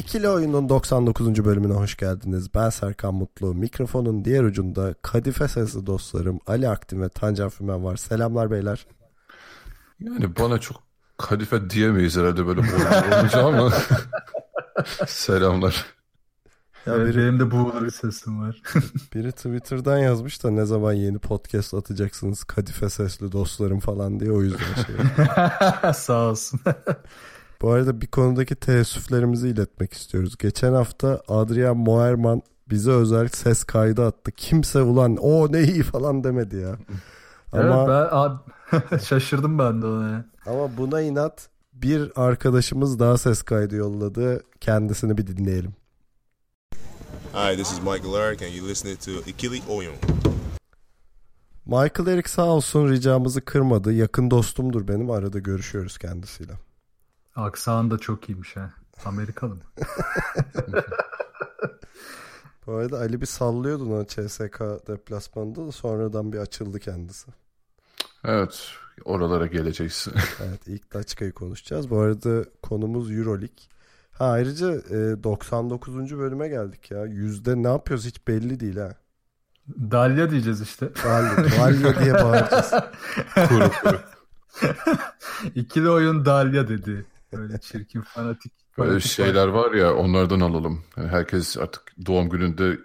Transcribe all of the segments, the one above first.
İkili Oyun'un 99. bölümüne hoş geldiniz. Ben Serkan Mutlu. Mikrofonun diğer ucunda Kadife sesli dostlarım Ali Aktin ve Tancan Fümen var. Selamlar beyler. Yani bana çok kadife diyemeyiz herhalde böyle olunca ama selamlar. Ya Evet, biri, benim de boğulur bir sesim var. biri Twitter'dan yazmış da ne zaman yeni podcast atacaksınız Kadife sesli dostlarım falan diye o yüzden şey. Sağ olsun. Bu arada bir konudaki teessüflerimizi iletmek istiyoruz. Geçen hafta Adrian Moerman bize özel ses kaydı attı. Kimse ulan o ne iyi falan demedi ya. Ama Evet ben abi, şaşırdım ben de ona. ya. Ama buna inat bir arkadaşımız daha ses kaydı yolladı. Kendisini bir dinleyelim. Hi, this is Michael Eric, and you're listening to Ikili Oyun. Michael Eric sağ olsun ricamızı kırmadı. Yakın dostumdur benim. Arada görüşüyoruz kendisiyle. Aksan da çok iyiymiş ha. Amerikalı mı? Bu arada Ali bir sallıyordu ona CSK deplasmanında da sonradan bir açıldı kendisi. Evet oralara geleceğiz. Evet ilk Daçka'yı konuşacağız. Bu arada konumuz Euroleague. Ha ayrıca e, 99. bölüme geldik ya. Yüzde ne yapıyoruz hiç belli değil ha. Dalya diyeceğiz işte. Dalya, Dalya diye bağıracağız. kuru kuru. İkili oyun Dalya dedi. Böyle çirkin fanatik. Böyle fanatik şeyler var ya onlardan alalım. Yani herkes artık doğum gününde e,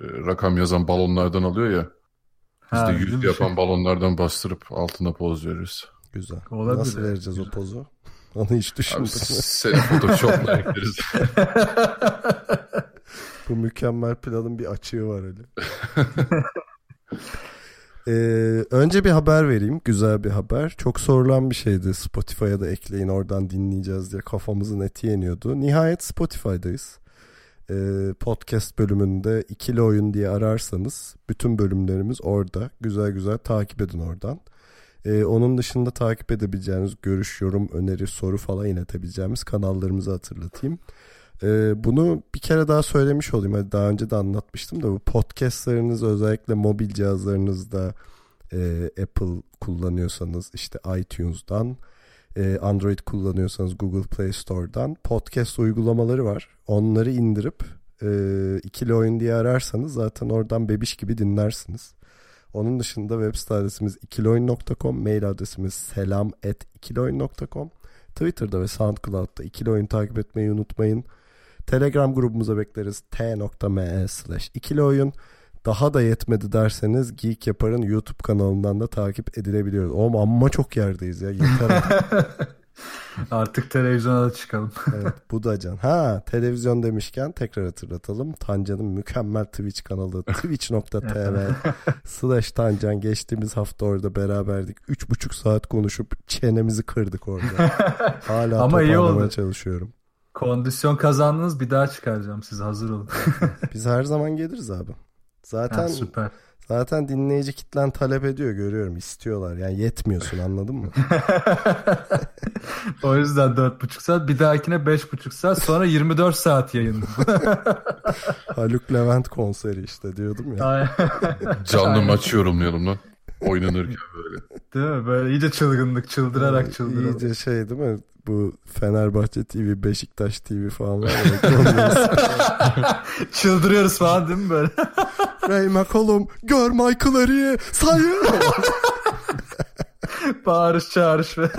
rakam yazan balonlardan alıyor ya. Biz Ha, de yüz yapan balonlardan bastırıp altına poz veririz. Güzel. Olabilir. Nasıl vereceğiz o pozu? Onu hiç düşünmedim. senin Photoshop'la ekleriz. Bu mükemmel planın bir açığı var öyle. Ee, önce bir haber vereyim. Güzel bir haber. Çok sorulan bir şeydi. Spotify'a da ekleyin oradan dinleyeceğiz diye kafamızın eti yeniyordu. Nihayet Spotify'dayız. Ee, podcast bölümünde ikili oyun diye ararsanız bütün bölümlerimiz orada. Güzel güzel takip edin oradan. Ee, onun dışında takip edebileceğiniz görüş, yorum, öneri, soru falan iletebileceğimiz kanallarımızı hatırlatayım. Ee, bunu bir kere daha söylemiş olayım. Hani daha önce de anlatmıştım da bu podcastlarınız özellikle mobil cihazlarınızda e, Apple kullanıyorsanız işte iTunes'dan e, Android kullanıyorsanız Google Play Store'dan podcast uygulamaları var. Onları indirip e, ikili oyun diye ararsanız zaten oradan bebiş gibi dinlersiniz. Onun dışında web site adresimiz ikilioyun.com, mail adresimiz selam@ikilioyun.com. Twitter'da ve SoundCloud'da ikili oyun takip etmeyi unutmayın. Telegram grubumuza bekleriz. t.me slash ikili oyun. Daha da yetmedi derseniz Geek Yapar'ın YouTube kanalından da takip edilebiliyoruz. Oğlum amma çok yerdeyiz ya. Yeter artık. Televizyona da çıkalım. evet, bu da can. Ha televizyon demişken tekrar hatırlatalım. Tancan'ın mükemmel Twitch kanalı twitch.tv slash Tancan geçtiğimiz hafta orada beraberdik. 3,5 saat konuşup çenemizi kırdık orada. Hala Ama iyi oldu. çalışıyorum. Kondisyon kazandınız bir daha çıkaracağım size hazır olun. Biz her zaman geliriz abi. Zaten Ha, süper. zaten dinleyici kitlen talep ediyor görüyorum. istiyorlar. Yani yetmiyorsun anladın mı? o yüzden 4,5 saat bir dahakine 5,5 saat sonra 24 saat yayın. Haluk Levent konseri işte diyordum ya. Canlı maç yorumlayalım lan. Oynanırken böyle. Değil mi? Böyle iyice çılgınlık çıldırarak çıldıralım. İyice şey değil mi? Bu Fenerbahçe TV, Beşiktaş TV falan var Çıldırıyoruz falan değil mi böyle? Ray McCollum gör Michael Eric'i sayın. Bağırış çağırış ve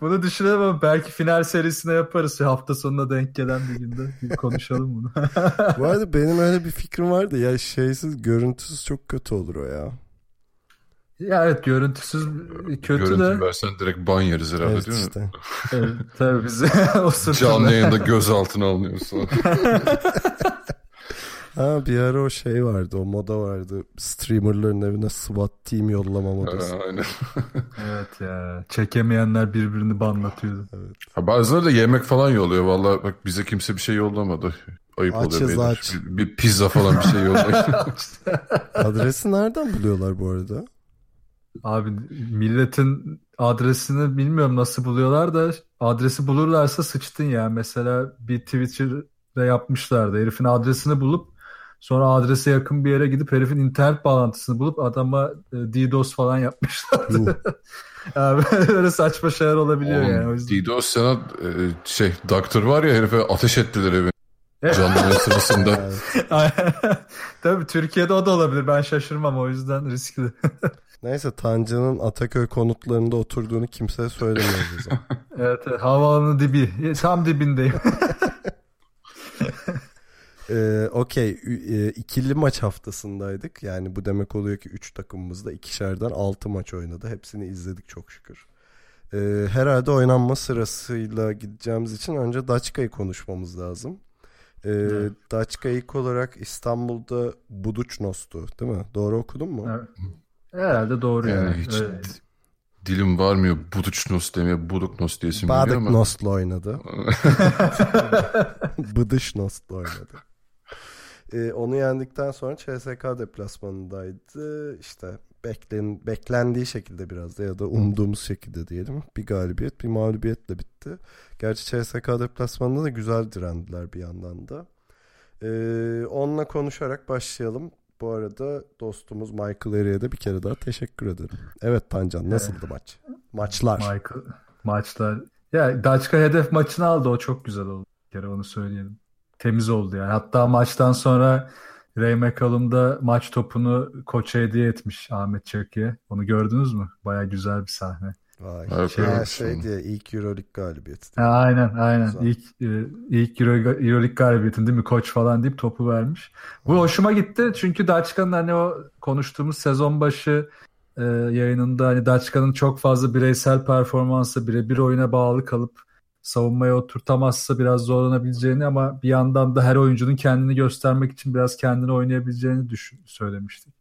bunu düşünelim ama belki final serisine yaparız. Hafta sonuna denk gelen bir günde bir konuşalım bunu. Bu arada benim öyle bir fikrim vardı. Ya şeysiz görüntüsüz çok kötü olur o ya. Ya evet görüntüsüz kötü Görüntü de versen direkt ban yeriz herhalde Evet değil mi? işte. evet, tabii bizi o sırtında. Canlı yayında gözaltına alınıyorsun. Ha bir ara o şey vardı o moda vardı. Streamerların evine SWAT team yollama modası. Ha, aynen. Evet ya. Çekemeyenler birbirini banlatıyordu. Ha, bazıları da yemek falan yolluyor. Vallahi bak bize kimse bir şey yollamadı. Ayıp Açız, oluyor beyler. aç. Bir, bir pizza falan bir şey yollayın. Adresi nereden buluyorlar bu arada? Abi milletin adresini bilmiyorum nasıl buluyorlar da adresi bulurlarsa sıçtın ya. Mesela bir Twitter'da yapmışlardı. Herifin adresini bulup sonra adrese yakın bir yere gidip herifin internet bağlantısını bulup adama e, DDoS falan yapmışlardı. Abi böyle saçma şeyler olabiliyor Oğlum, yani. O yüzden. DDoS sana e, şey doktor var ya herife ateş ettiler evin. Canlı sırasında. Tabii Türkiye'de o da olabilir. Ben şaşırmam o yüzden riskli. Neyse Tanca'nın Ataköy konutlarında oturduğunu kimseye o zaman. evet, evet, havaalanı dibi. Tam dibindeyim. Ee, Okey e, ikili maç haftasındaydık. Yani bu demek oluyor ki 3 takımımız da ikişerden 6 maç oynadı. Hepsini izledik çok şükür. Ee, herhalde oynanma sırasıyla gideceğimiz için önce Daçka'yı konuşmamız lazım. Ee, Evet. Daçka ilk olarak İstanbul'da Buduçnos'tu değil mi? Doğru okudun mu? Evet. Herhalde doğru yani. Yani hiç Öyle. dilim varmıyor Buduçnos demeye Buduknos diye isim veriyor ama. Badiknos'la oynadı. Bıdışnos'la oynadı. Ee, onu yendikten sonra CSK deplasmanındaydı. İşte beklen, beklendiği şekilde biraz da ya da umduğumuz şekilde diyelim. Bir galibiyet bir mağlubiyetle bitti. Gerçi CSK deplasmanında da güzel direndiler bir yandan da. Ee, onunla konuşarak başlayalım. Bu arada dostumuz Michael Eri'ye de bir kere daha teşekkür ederim. Evet Tancan nasıldı maç? Maçlar. Michael maçlar. Ya Daçka hedef maçını aldı. O çok güzel oldu. Bir kere onu söyleyelim. Temiz oldu yani. Hatta maçtan sonra Ray McCallum da maç topunu koça hediye etmiş Ahmet Çakı'ya. Onu gördünüz mü? Baya güzel bir sahne. Vay. Evet, şey, evet. şey diye ilk Euroleague galibiyeti. Ha, aynen aynen. Güzel. İlk e, ilk Euro, Euroleague galibiyetin değil mi koç falan deyip topu vermiş. Bu hoşuma gitti çünkü Daçka'nın hani o konuştuğumuz sezon başı e, yayınında hani Daçka'nın çok fazla bireysel performansı birebir oyuna bağlı kalıp savunmaya oturtamazsa biraz zorlanabileceğini ama bir yandan da her oyuncunun kendini göstermek için biraz kendini oynayabileceğini düşün, söylemiştik.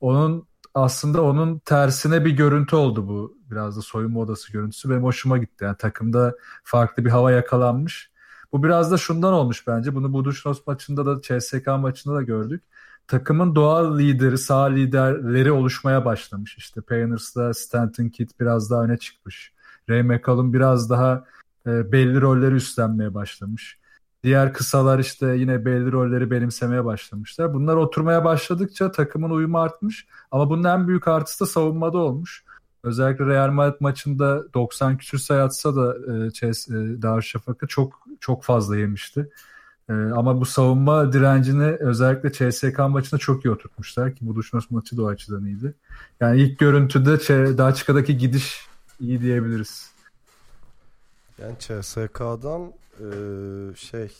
Onun aslında onun tersine bir görüntü oldu bu. Biraz da soyunma odası görüntüsü. Benim hoşuma gitti. Yani takımda farklı bir hava yakalanmış. Bu biraz da şundan olmuş bence. Bunu Buduşnos maçında da CSK maçında da gördük. Takımın doğal lideri, sağ liderleri oluşmaya başlamış. İşte Pioneers'da Stanton Kidd biraz daha öne çıkmış. Ray McCallum biraz daha e, belli rolleri üstlenmeye başlamış. Diğer kısalar işte yine belli rolleri benimsemeye başlamışlar. Bunlar oturmaya başladıkça takımın uyumu artmış. Ama bunun en büyük artısı da savunmada olmuş. Özellikle Real Madrid maçında 90 küsür sayı atsa da e, e, Darüşşafaka çok çok fazla yemişti. E, ama bu savunma direncini özellikle CSK maçında çok iyi oturtmuşlar ki bu Duşnos maçı da o açıdan iyiydi. Yani ilk görüntüde Ç- Daçka'daki gidiş iyi diyebiliriz. Yani CSK'dan e, şey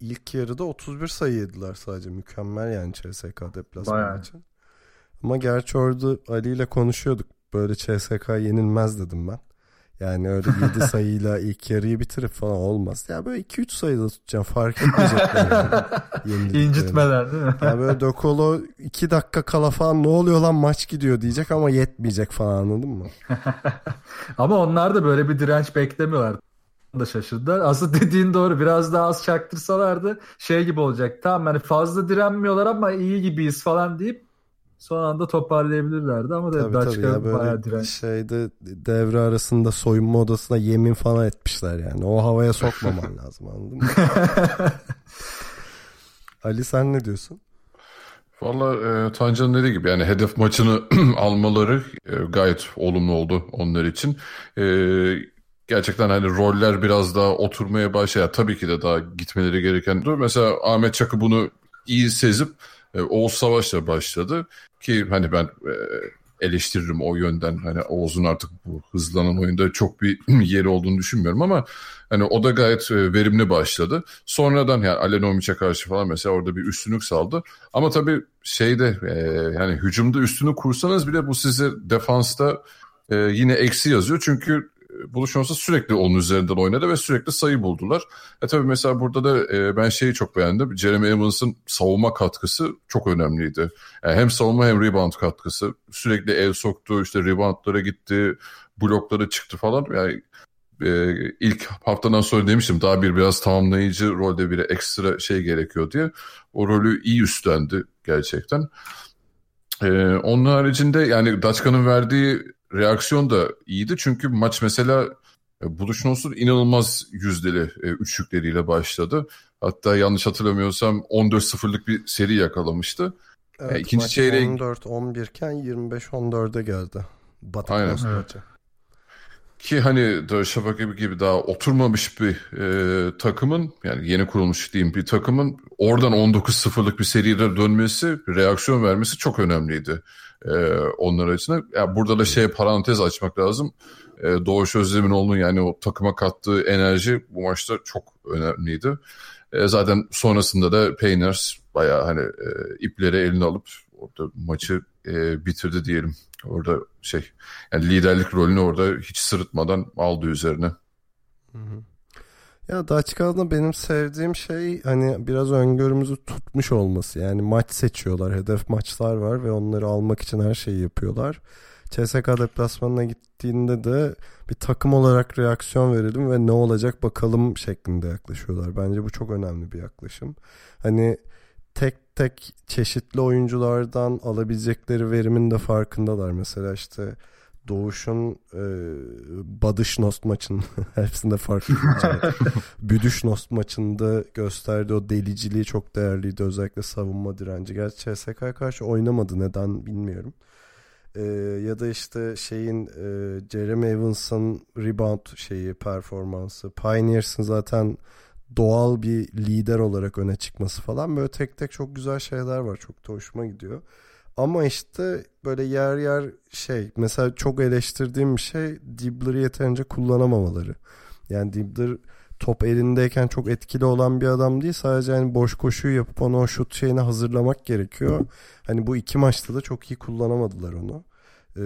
ilk yarıda 31 sayı yediler sadece. Mükemmel yani CSK deplasmanı Bayağı. için. Ama gerçi orada Ali ile konuşuyorduk. Böyle CSK yenilmez dedim ben. Yani öyle 7 sayıyla ilk yarıyı bitirip falan olmaz. Ya böyle 2-3 sayıda tutacağım fark etmeyecekler yani. İncitmeden değil mi? Yani böyle Dokolo 2 dakika kala falan ne oluyor lan maç gidiyor diyecek ama yetmeyecek falan anladın mı? Ama onlar da böyle bir direnç beklemiyorlar. Da şaşırdılar. Aslında dediğin doğru. Biraz daha az çaktırsalardı şey gibi olacak. Tamam hani fazla direnmiyorlar ama iyi gibiyiz falan deyip son anda toparlayabilirlerdi ama da Tabii tabii Daçka ya bayağı böyle direnç. şeyde devre arasında soyunma odasına yemin falan etmişler yani. O havaya sokmaman lazım anladın mı? Ali sen ne diyorsun? Valla e, Tancan'ın dediği gibi yani hedef maçını almaları e, gayet olumlu oldu onlar için. E, gerçekten hani roller biraz daha oturmaya başlıyor. Tabii ki de daha gitmeleri gereken. Mesela Ahmet Çakı bunu iyi sezip e, Oğuz Savaş'la başladı ki hani ben e, eleştiririm o yönden. Hani Oğuz'un artık bu hızlanan oyunda çok bir yeri olduğunu düşünmüyorum ama hani o da gayet e, verimli başladı. Sonradan yani Alenovic'e karşı falan mesela orada bir üstünlük saldı. Ama tabii şeyde e, yani hücumda üstünü kursanız bile bu size defansta e, yine eksi yazıyor. Çünkü buluşması sürekli onun üzerinden oynadı ve sürekli sayı buldular. E tabii mesela burada da e, ben şeyi çok beğendim. Jeremy Evans'ın savunma katkısı çok önemliydi. Yani hem savunma hem rebound katkısı. Sürekli el soktu, işte reboundlara gitti, blokları çıktı falan. Yani e, ilk haftadan sonra demiştim daha bir biraz tamamlayıcı rolde bir ekstra şey gerekiyor diye. O rolü iyi üstlendi gerçekten. E, onun haricinde yani Daçka'nın verdiği reaksiyon da iyiydi. Çünkü maç mesela e, buluşun inanılmaz yüzdeli e, üçlükleriyle başladı. Hatta yanlış hatırlamıyorsam 14-0'lık bir seri yakalamıştı. Evet, e, ikinci maç çeyreği 14-11 iken 25-14'e geldi. Batı Aynen. Evet. maçı. Ki hani Darüşşafaka gibi, gibi daha oturmamış bir e, takımın yani yeni kurulmuş diyeyim bir takımın oradan 19-0'lık bir seriyle dönmesi, reaksiyon vermesi çok önemliydi e, onlar açısından. Ya burada da şey parantez açmak lazım. E, Doğuş Özleminoğlu'nun yani o takıma kattığı enerji bu maçta çok önemliydi. E, zaten sonrasında da Painters bayağı hani e, ipleri eline alıp orada maçı e, bitirdi diyelim. Orada şey yani liderlik rolünü orada hiç sırıtmadan aldı üzerine. Hı hı. Ya Daçkal'da benim sevdiğim şey hani biraz öngörümüzü tutmuş olması. Yani maç seçiyorlar. Hedef maçlar var ve onları almak için her şeyi yapıyorlar. CSK deplasmanına gittiğinde de bir takım olarak reaksiyon verelim ve ne olacak bakalım şeklinde yaklaşıyorlar. Bence bu çok önemli bir yaklaşım. Hani tek tek çeşitli oyunculardan alabilecekleri verimin de farkındalar. Mesela işte Doğuş'un e, Badışnost maçının hepsinde farklı. Büdüşnost maçında gösterdiği o deliciliği çok değerliydi. Özellikle savunma direnci. Gerçi CSK'ya karşı oynamadı. Neden bilmiyorum. E, ya da işte şeyin e, Jeremy Evans'ın rebound şeyi performansı. Pioneers'ın zaten doğal bir lider olarak öne çıkması falan böyle tek tek çok güzel şeyler var. Çok da hoşuma gidiyor. Ama işte böyle yer yer şey mesela çok eleştirdiğim bir şey Dibbler'ı yeterince kullanamamaları. Yani Dibbler top elindeyken çok etkili olan bir adam değil. Sadece yani boş koşuyu yapıp onu o şut şeyine hazırlamak gerekiyor. Hani bu iki maçta da çok iyi kullanamadılar onu. Ee,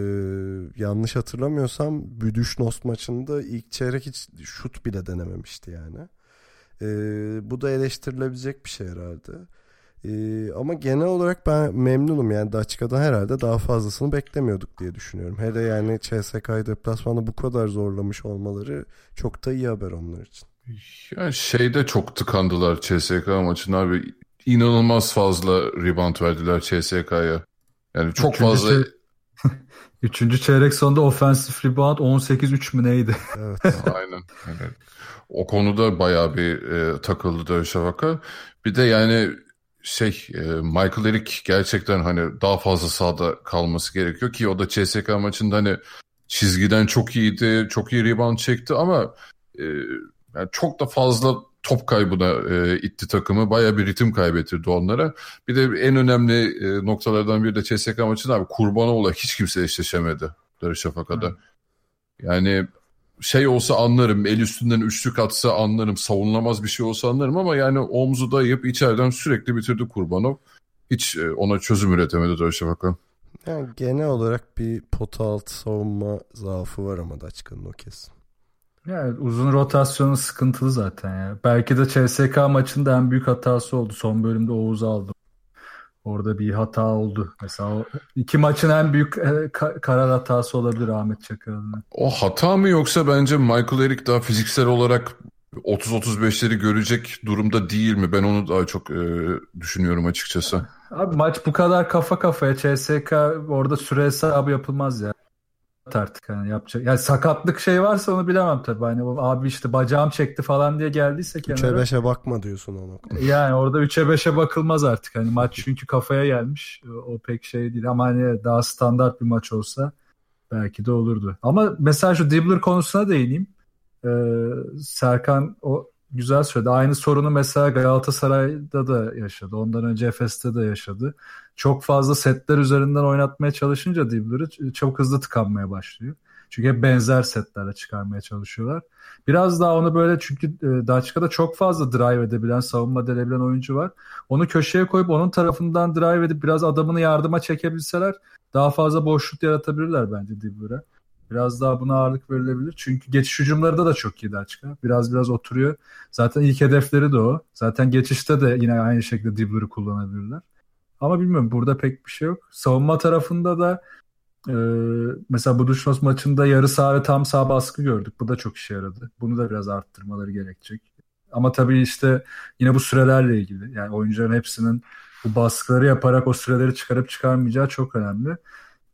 yanlış hatırlamıyorsam Büdüşnost maçında ilk çeyrek hiç şut bile denememişti yani. Ee, bu da eleştirilebilecek bir şey herhalde. Ee, ama genel olarak ben memnunum yani Daçka'dan herhalde daha fazlasını beklemiyorduk diye düşünüyorum. Hele yani CSK'yı deplasmanda bu kadar zorlamış olmaları çok da iyi haber onlar için. Ya şeyde çok tıkandılar CSK maçında abi. İnanılmaz fazla rebound verdiler CSK'ya. Yani çok Üçüncü fazla çey- Üçüncü çeyrek sonunda offensive rebound 18-3 mü neydi? Evet. Aynen. Yani o konuda bayağı bir e, takıldı Darüşşafaka. Bir de yani şey e, Michael Eric gerçekten hani daha fazla sahada kalması gerekiyor ki o da CSK maçında hani çizgiden çok iyiydi, çok iyi rebound çekti ama e, yani çok da fazla top kaybına e, itti takımı. Bayağı bir ritim kaybettirdi onlara. Bir de en önemli e, noktalardan biri de CSK maçında abi Kurbanoğlu'la hiç kimse eşleşemedi Darüşşafaka'da. Yani şey olsa anlarım. El üstünden üçlük atsa anlarım. Savunulamaz bir şey olsa anlarım ama yani omzu dayayıp içeriden sürekli bitirdi Kurbanov. Hiç e, ona çözüm üretemedi Darüşşafaka. Yani genel olarak bir pota altı savunma zaafı var ama Daçka'nın o kesin. Yani uzun rotasyonu sıkıntılı zaten ya. Belki de CSK maçında en büyük hatası oldu. Son bölümde Oğuz aldı. Orada bir hata oldu. Mesela iki maçın en büyük e, ka- karar hatası olabilir Ahmet Çakar'ın. O hata mı yoksa bence Michael Eric daha fiziksel olarak 30-35'leri görecek durumda değil mi? Ben onu daha çok e, düşünüyorum açıkçası. Abi maç bu kadar kafa kafaya CSK orada süre hesabı yapılmaz ya. Artık hani yapacak. Yani sakatlık şey varsa onu bilemem tabii. Hani abi işte bacağım çekti falan diye geldiyse 3'e kenara. 5'e bakma diyorsun o nokta. Yani orada 3'e 5'e bakılmaz artık. Hani maç çünkü kafaya gelmiş. O pek şey değil ama hani daha standart bir maç olsa belki de olurdu. Ama mesela şu Dibbler konusuna değineyim. Ee, Serkan o güzel söyledi. Aynı sorunu mesela Galatasaray'da da yaşadı. Ondan önce Efes'te de yaşadı. Çok fazla setler üzerinden oynatmaya çalışınca Dibbler'ı çok hızlı tıkanmaya başlıyor. Çünkü hep benzer setlerle çıkarmaya çalışıyorlar. Biraz daha onu böyle çünkü e, Daçka'da çok fazla drive edebilen, savunma edebilen oyuncu var. Onu köşeye koyup onun tarafından drive edip biraz adamını yardıma çekebilseler daha fazla boşluk yaratabilirler bence Dibbler'a. Biraz daha buna ağırlık verilebilir. Çünkü geçiş hücumları da çok iyi Daçka. Biraz biraz oturuyor. Zaten ilk hedefleri de o. Zaten geçişte de yine aynı şekilde Dibbler'ı kullanabilirler. Ama bilmiyorum burada pek bir şey yok. Savunma tarafında da e, mesela Buduşnos maçında yarı sağ ve tam sağ baskı gördük. Bu da çok işe yaradı. Bunu da biraz arttırmaları gerekecek. Ama tabii işte yine bu sürelerle ilgili. Yani oyuncuların hepsinin bu baskıları yaparak o süreleri çıkarıp çıkarmayacağı çok önemli.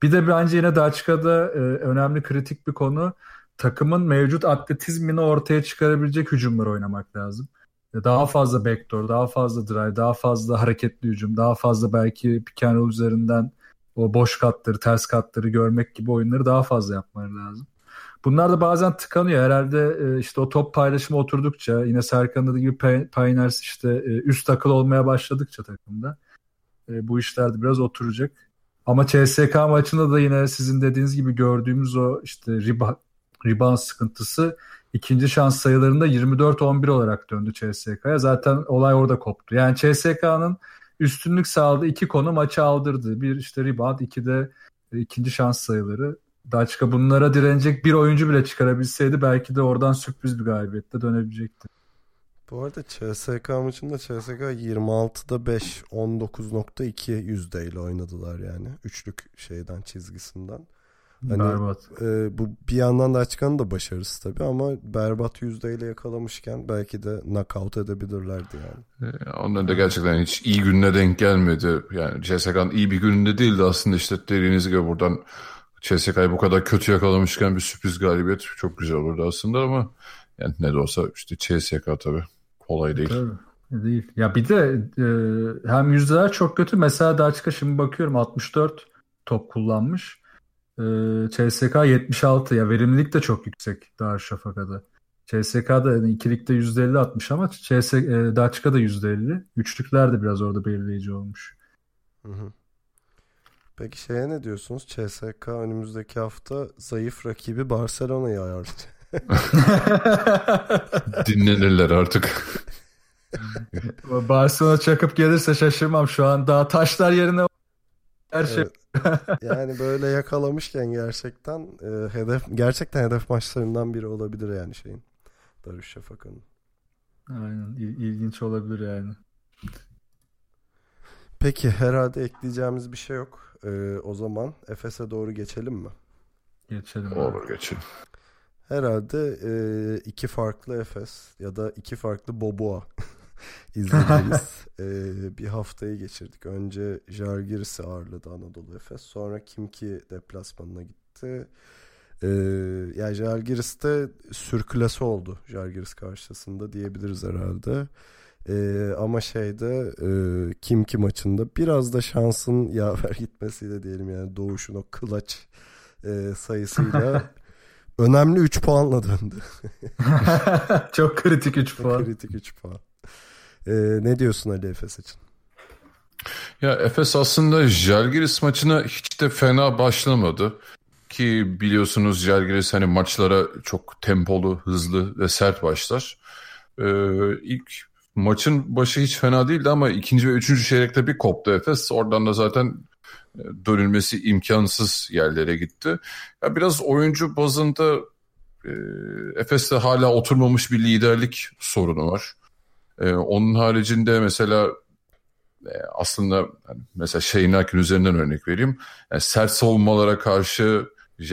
Bir de bence yine Daçka'da e, önemli kritik bir konu takımın mevcut atletizmini ortaya çıkarabilecek hücumlar oynamak lazım. Daha fazla backdoor, daha fazla drive, daha fazla hareketli hücum, daha fazla belki pick and roll üzerinden o boş katları, ters katları görmek gibi oyunları daha fazla yapmaları lazım. Bunlar da bazen tıkanıyor. Herhalde e, işte o top paylaşımı oturdukça yine Serkan'ın dediği gibi Pioneers işte e, üst takıl olmaya başladıkça takımda e, bu işler de biraz oturacak. Ama CSK maçında da yine sizin dediğiniz gibi gördüğümüz o işte riba, rebound sıkıntısı ikinci şans sayılarında 24-11 olarak döndü CSK'ya. Zaten olay orada koptu. Yani CSK'nın üstünlük sağladığı iki konu maçı aldırdı. Bir işte rebound, iki de ikinci şans sayıları. Daçka bunlara direnecek bir oyuncu bile çıkarabilseydi belki de oradan sürpriz bir galibiyette dönebilecekti. Bu arada CSK maçında CSK 26'da 5, 19.2 yüzdeyle oynadılar yani. Üçlük şeyden çizgisinden. Hani, berbat. E, bu bir yandan da açıkan da başarısı tabii ama berbat yüzdeyle yakalamışken belki de knockout edebilirlerdi yani. E, onların da gerçekten hiç iyi gününe denk gelmedi. Yani CSK'nın iyi bir gününde değildi aslında işte dediğiniz gibi buradan CSK'yı bu kadar kötü yakalamışken bir sürpriz galibiyet çok güzel olurdu aslında ama yani ne de olsa işte CSK tabii kolay değil. Tabii. Değil. Ya bir de e, hem yüzdeler çok kötü. Mesela Daçka şimdi bakıyorum 64 top kullanmış. E, CSK 76 ya verimlilik de çok yüksek Darüşşafaka'da. CSK'da yani ikilikte %50 atmış ama CS, e, Daçka da %50. Üçlükler de biraz orada belirleyici olmuş. Hı hı. Peki şeye ne diyorsunuz? CSK önümüzdeki hafta zayıf rakibi Barcelona'yı ayarlayacak. Dinlenirler artık. Barcelona çakıp gelirse şaşırmam. Şu an daha taşlar yerine her şey. Evet. yani böyle yakalamışken gerçekten e, hedef gerçekten hedef maçlarından biri olabilir yani şeyin. Darüşşafaka'nın. Aynen il- ilginç olabilir yani. Peki herhalde ekleyeceğimiz bir şey yok. Ee, o zaman Efes'e doğru geçelim mi? Geçelim. Olur geçelim. Herhalde e, iki farklı Efes ya da iki farklı Boboa izlediğimiz e, bir haftayı geçirdik. Önce Jargiris'i ağırladı Anadolu Efes. Sonra Kimki deplasmanına gitti. E, yani Jargiris'te sürkülesi oldu Jargiris karşısında diyebiliriz herhalde. E, ama şeyde e, Kimki maçında biraz da şansın yaver gitmesiyle diyelim yani Doğuş'un o kılaç e, sayısıyla önemli 3 puanla döndü. Çok kritik 3 puan. kritik 3 puan. Ee, ne diyorsun Ali Efes için? Ya Efes aslında Jalgiris maçına hiç de fena başlamadı. Ki biliyorsunuz Jalgiris hani maçlara çok tempolu, hızlı ve sert başlar. Ee, ilk maçın başı hiç fena değildi ama ikinci ve üçüncü çeyrekte bir koptu Efes. Oradan da zaten dönülmesi imkansız yerlere gitti. Ya biraz oyuncu bazında e, Efes'te hala oturmamış bir liderlik sorunu var. E, onun haricinde mesela e, aslında yani mesela Şeynakin üzerinden örnek vereyim. Yani sert savunmalara karşı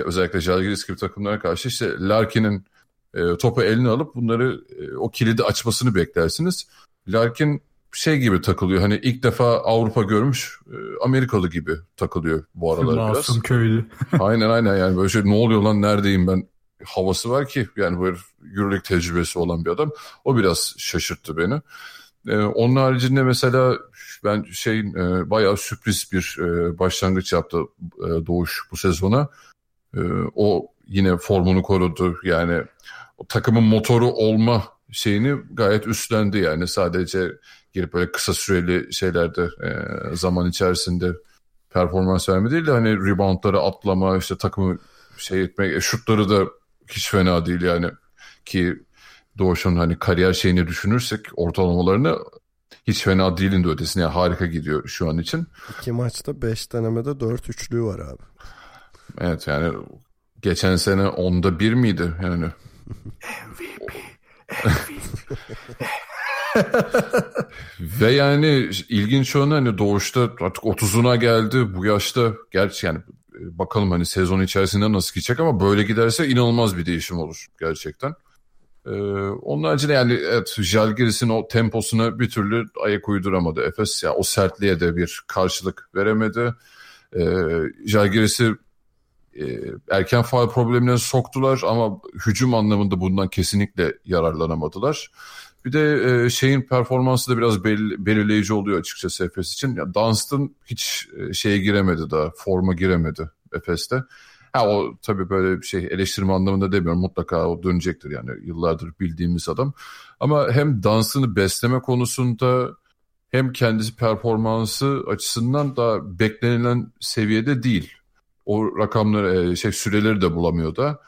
özellikle Jalgiris gibi takımlara karşı işte Larkin'in e, topu eline alıp bunları e, o kilidi açmasını beklersiniz. Larkin şey gibi takılıyor. Hani ilk defa Avrupa görmüş e, Amerikalı gibi takılıyor bu aralar Masum biraz. köylü. aynen aynen yani böyle şey ne oluyor lan neredeyim ben havası var ki yani böyle Euroleague tecrübesi olan bir adam. O biraz şaşırttı beni. Ee, onun haricinde mesela ben şey e, bayağı sürpriz bir e, başlangıç yaptı e, Doğuş bu sezona. E, o yine formunu korudu. Yani o takımın motoru olma şeyini gayet üstlendi yani sadece girip böyle kısa süreli şeylerde e, zaman içerisinde performans verme değil de hani reboundları atlama işte takımı şey etmek e, şutları da hiç fena değil yani ki Doğuş'un hani kariyer şeyini düşünürsek ortalamalarını hiç fena değilin de ötesine yani harika gidiyor şu an için. İki maçta beş denemede dört üçlüğü var abi. Evet yani geçen sene onda bir miydi yani? MVP. Ve yani ilginç olan hani doğuşta artık 30'una geldi bu yaşta gerçi yani e, bakalım hani sezon içerisinde nasıl gidecek ama böyle giderse inanılmaz bir değişim olur gerçekten. Ee, onun haricinde yani evet Jalgiris'in o temposuna bir türlü ayak uyduramadı. Efes ya yani o sertliğe de bir karşılık veremedi. Ee, Jalgiris'i e, erken faal problemine soktular ama hücum anlamında bundan kesinlikle yararlanamadılar. Bir de e, şeyin performansı da biraz belli, belirleyici oluyor açıkçası Efes için. Ya Dunstan hiç e, şeye giremedi daha, forma giremedi Efes'te. Ha o tabii böyle bir şey eleştirme anlamında demiyorum. Mutlaka o dönecektir yani yıllardır bildiğimiz adam. Ama hem dansını besleme konusunda hem kendisi performansı açısından da beklenilen seviyede değil. O rakamları şey süreleri de bulamıyor da.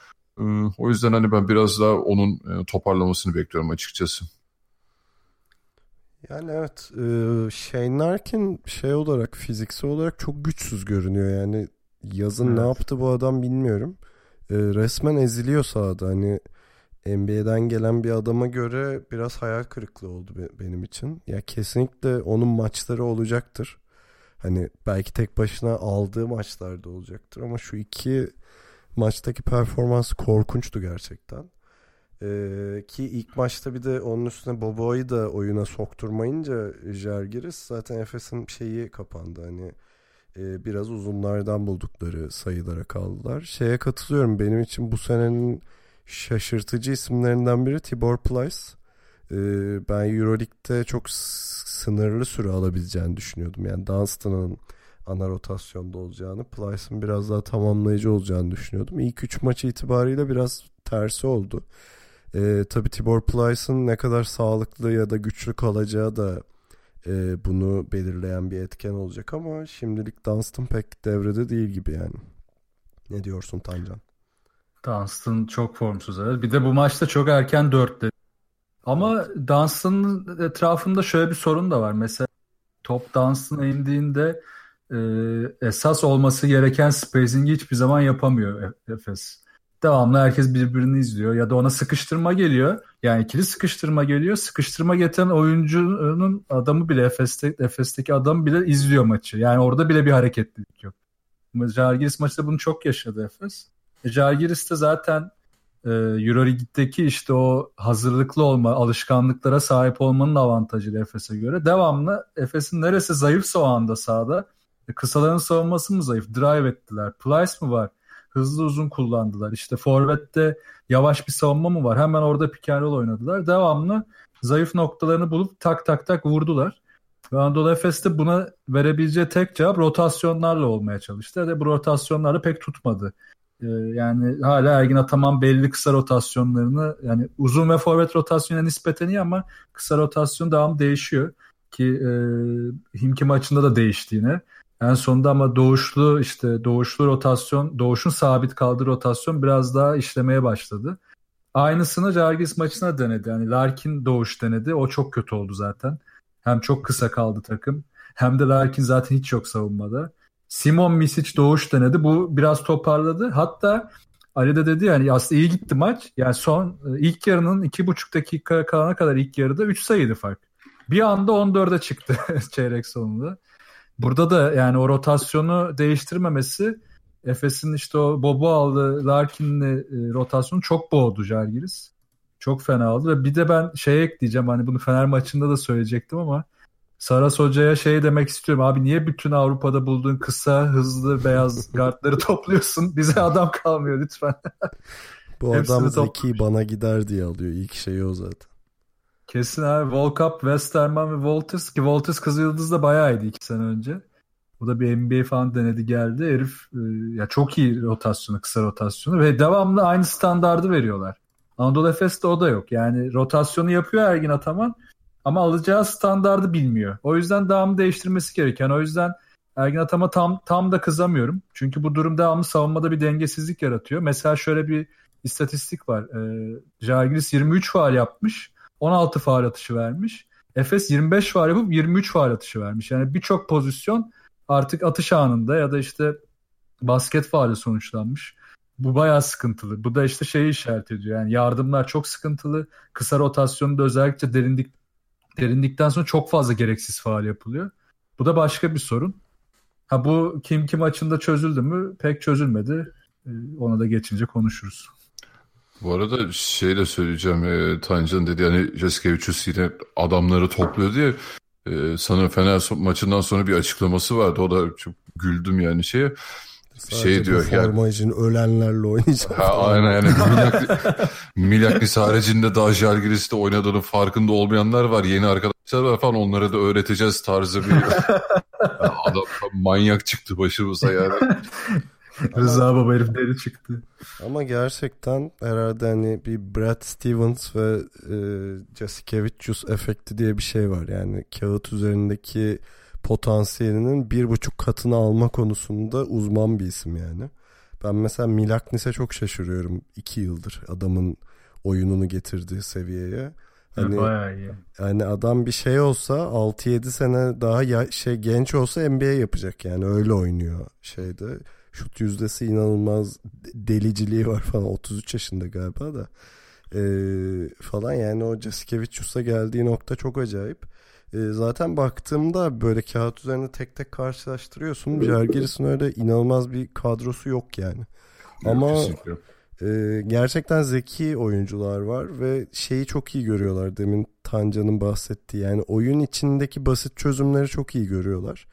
O yüzden hani ben biraz daha onun toparlamasını bekliyorum açıkçası. Yani evet Shane Larkin şey olarak fiziksel olarak çok güçsüz görünüyor yani yazın evet. ne yaptı bu adam bilmiyorum. Resmen eziliyor sahada hani NBA'den gelen bir adama göre biraz hayal kırıklığı oldu benim için. Ya kesinlikle onun maçları olacaktır. Hani belki tek başına aldığı maçlarda olacaktır ama şu iki maçtaki performansı korkunçtu gerçekten. Ee, ki ilk maçta bir de onun üstüne Bobo'yu da oyuna sokturmayınca Jergiris zaten Efes'in şeyi kapandı. Hani e, biraz uzunlardan buldukları sayılara kaldılar. Şeye katılıyorum benim için bu senenin şaşırtıcı isimlerinden biri Tibor Plyce. Ee, ben Euroleague'de çok sınırlı süre alabileceğini düşünüyordum. Yani Dunstan'ın ana rotasyonda olacağını, Plyce'ın biraz daha tamamlayıcı olacağını düşünüyordum. İlk üç maç itibariyle biraz tersi oldu. E, tabii Tibor Plyce'ın ne kadar sağlıklı ya da güçlü kalacağı da e, bunu belirleyen bir etken olacak ama şimdilik Dunstan pek devrede değil gibi yani. Ne diyorsun Tancan? Dunstan çok formsuz evet. Bir de bu maçta çok erken dörtte. Ama Dunstan'ın etrafında şöyle bir sorun da var. Mesela top Dunstan'a indiğinde e, esas olması gereken spacing'i hiçbir zaman yapamıyor Efes devamlı herkes birbirini izliyor ya da ona sıkıştırma geliyor. Yani ikili sıkıştırma geliyor. Sıkıştırma getiren oyuncunun adamı bile Efes'te, Efes'teki adam bile izliyor maçı. Yani orada bile bir hareketlilik yok. Jalgiris maçta bunu çok yaşadı Efes. E, Jalgiris de zaten e, Euroleague'deki işte o hazırlıklı olma, alışkanlıklara sahip olmanın avantajıyla Efes'e göre. Devamlı Efes'in neresi zayıfsa o anda sahada e, kısaların savunması mı zayıf? Drive ettiler. Plyce mı var? Hızlı uzun kullandılar. İşte forvette yavaş bir savunma mı var? Hemen orada pick oynadılar. Devamlı zayıf noktalarını bulup tak tak tak vurdular. Ve Anadolu Efes de buna verebileceği tek cevap rotasyonlarla olmaya çalıştı. Ve bu rotasyonları pek tutmadı. Ee, yani hala Ergin Ataman belli kısa rotasyonlarını yani uzun ve forvet rotasyonuna nispeten iyi ama kısa rotasyon devam değişiyor. Ki e, Himki maçında da değişti yine. En sonunda ama doğuşlu işte doğuşlu rotasyon, doğuşun sabit kaldığı rotasyon biraz daha işlemeye başladı. Aynısını Jargis maçına denedi. Yani Larkin doğuş denedi. O çok kötü oldu zaten. Hem çok kısa kaldı takım. Hem de Larkin zaten hiç yok savunmada. Simon Misic doğuş denedi. Bu biraz toparladı. Hatta Ali de dedi yani aslında iyi gitti maç. Yani son e, ilk yarının iki buçuk dakika kalana kadar ilk yarıda 3 sayıydı fark. Bir anda 14'e çıktı çeyrek sonunda. Burada da yani o rotasyonu değiştirmemesi Efes'in işte o Bobo aldı Larkin'le e, rotasyonu çok boğdu Jalgiris. Çok fena oldu ve bir de ben şey ekleyeceğim hani bunu Fener maçında da söyleyecektim ama Saras Hoca'ya şey demek istiyorum. Abi niye bütün Avrupa'da bulduğun kısa, hızlı, beyaz gardları topluyorsun? Bize adam kalmıyor lütfen. Bu adam zeki bana gider diye alıyor. İlk şeyi o zaten. Kesin abi. Volkap, Westerman ve Walters ki Walters Kızılyıldız da bayağı iyiydi iki sene önce. O da bir NBA falan denedi geldi. Herif e, ya çok iyi rotasyonu, kısa rotasyonu ve devamlı aynı standardı veriyorlar. Anadolu Efes'te o da yok. Yani rotasyonu yapıyor Ergin Ataman ama alacağı standardı bilmiyor. O yüzden devamlı değiştirmesi gereken. O yüzden Ergin Ataman tam tam da kızamıyorum. Çünkü bu durum devamlı savunmada bir dengesizlik yaratıyor. Mesela şöyle bir istatistik var. E, Jalgiris 23 faal yapmış. 16 faal atışı vermiş. Efes 25 faal yapıp 23 faal atışı vermiş. Yani birçok pozisyon artık atış anında ya da işte basket faali sonuçlanmış. bu bayağı sıkıntılı. Bu da işte şeyi işaret ediyor. Yani yardımlar çok sıkıntılı. Kısa rotasyonda özellikle derinlik derindikten sonra çok fazla gereksiz faal yapılıyor. Bu da başka bir sorun. Ha bu kim kim maçında çözüldü mü? Pek çözülmedi. Ee, ona da geçince konuşuruz. Bu arada şey de söyleyeceğim. E, Tancan dedi hani Jaskevicius yine adamları topluyor diye. E, sanırım Fener maçından sonra bir açıklaması vardı. O da çok güldüm yani şeye. Sadece şey diyor bu forma yani. için ölenlerle oynayacak. Ha, aynen yani Milak, Milaklis haricinde daha Jalgiris'te oynadığının farkında olmayanlar var. Yeni arkadaşlar var falan onlara da öğreteceğiz tarzı bir adam manyak çıktı başımıza yani. Rıza Baba herif deli çıktı. Ama gerçekten herhalde hani bir Brad Stevens ve e, Jasikevicius efekti diye bir şey var. Yani kağıt üzerindeki potansiyelinin bir buçuk katını alma konusunda uzman bir isim yani. Ben mesela Milaknis'e çok şaşırıyorum iki yıldır adamın oyununu getirdiği seviyeye. Hani, Bayağı iyi. yani adam bir şey olsa 6-7 sene daha ya, şey genç olsa NBA yapacak yani öyle oynuyor şeyde. Şut yüzdesi inanılmaz deliciliği var falan 33 yaşında galiba da. Ee, falan yani o Jasikevicius'a geldiği nokta çok acayip. Ee, zaten baktığımda böyle kağıt üzerinde tek tek karşılaştırıyorsun. Jalgiris'in öyle inanılmaz bir kadrosu yok yani. Ama Kesinlikle. e, gerçekten zeki oyuncular var ve şeyi çok iyi görüyorlar. Demin Tancan'ın bahsettiği yani oyun içindeki basit çözümleri çok iyi görüyorlar.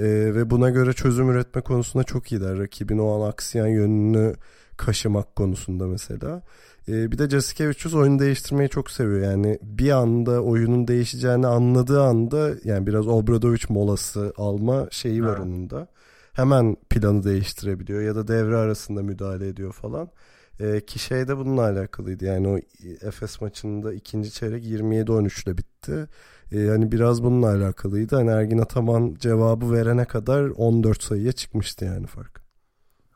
E, ve buna göre çözüm üretme konusunda çok iyiler. Rakibin o an aksiyen yönünü kaşımak konusunda mesela. E, bir de Jasikevicius oyunu değiştirmeyi çok seviyor. Yani bir anda oyunun değişeceğini anladığı anda yani biraz Obradovic molası alma şeyi var Evet. onun da. Hemen planı değiştirebiliyor ya da devre arasında müdahale ediyor falan. E, ki şey de bununla alakalıydı. Yani o Efes maçında ikinci çeyrek 27-13 ile bitti. E, hani biraz bununla alakalıydı. Hani Ergin Ataman cevabı verene kadar 14 sayıya çıkmıştı yani fark.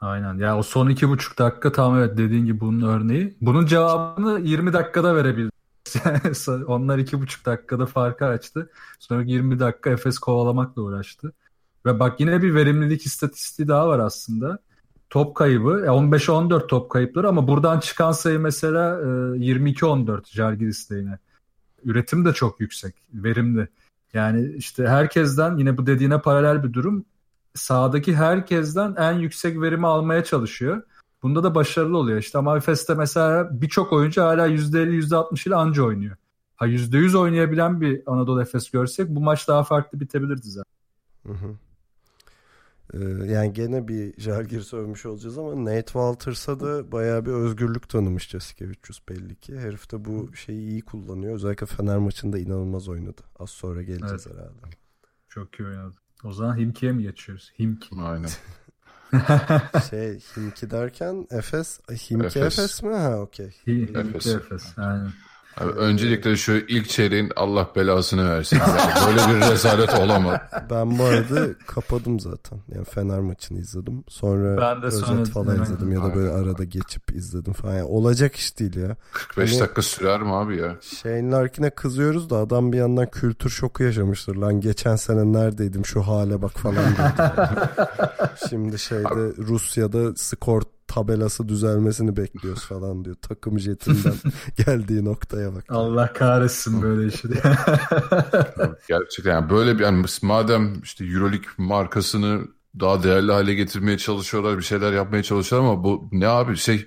Aynen. Ya o son iki buçuk dakika tam evet dediğin gibi bunun örneği. Bunun cevabını 20 dakikada verebildi. Onlar iki buçuk dakikada farkı açtı. Sonra 20 dakika Efes kovalamakla uğraştı. Ve bak yine bir verimlilik istatistiği daha var aslında. Top kaybı e, 15-14 top kayıpları ama buradan çıkan sayı mesela e, 22-14 Žalgiris'te yine. Üretim de çok yüksek, verimli. Yani işte herkesten yine bu dediğine paralel bir durum. Sahadaki herkesten en yüksek verimi almaya çalışıyor. Bunda da başarılı oluyor. İşte ama Efes'te mesela birçok oyuncu hala %50 %60 ile anca oynuyor. Ha %100 oynayabilen bir Anadolu Efes görsek bu maç daha farklı bitebilirdi zaten. Hı hı. Ee, yani gene bir Jalgiris övmüş olacağız ama Nate Walters'a da bayağı bir özgürlük tanımış Jasikevicius belli ki. Herif de bu şeyi iyi kullanıyor. Özellikle Fener maçında inanılmaz oynadı. Az sonra geleceğiz Evet. herhalde. Çok iyi oynadı. O zaman Himki'ye mi geçiyoruz? Himki. Aynen. Şey Himki derken Efes, Himki Efes. Efes, mi? Ha okey. Himki Efes. Efes. Aynen. Abi öncelikle şu ilk çeyreğin Allah belasını versin. Yani böyle bir rezalet olamaz. Ben bu arada kapadım zaten. Yani Fener maçını izledim. Sonra Ben de özet sonra falan izledim ya da böyle arada geçip izledim falan. Yani olacak iş değil ya. 45 Hani- dakika sürer mi abi ya? Shane Larkin'e kızıyoruz da adam bir yandan kültür şoku yaşamıştır. Lan geçen sene neredeydim şu hale bak falan. Şimdi şeyde Rusya'da skor tabelası düzelmesini bekliyoruz falan diyor. Takım jetinden geldiği noktaya bak. Allah kahretsin böyle işi. Gerçekten yani böyle bir yani madem işte Euroleague markasını daha değerli hale getirmeye çalışıyorlar, bir şeyler yapmaya çalışıyorlar ama bu ne abi şey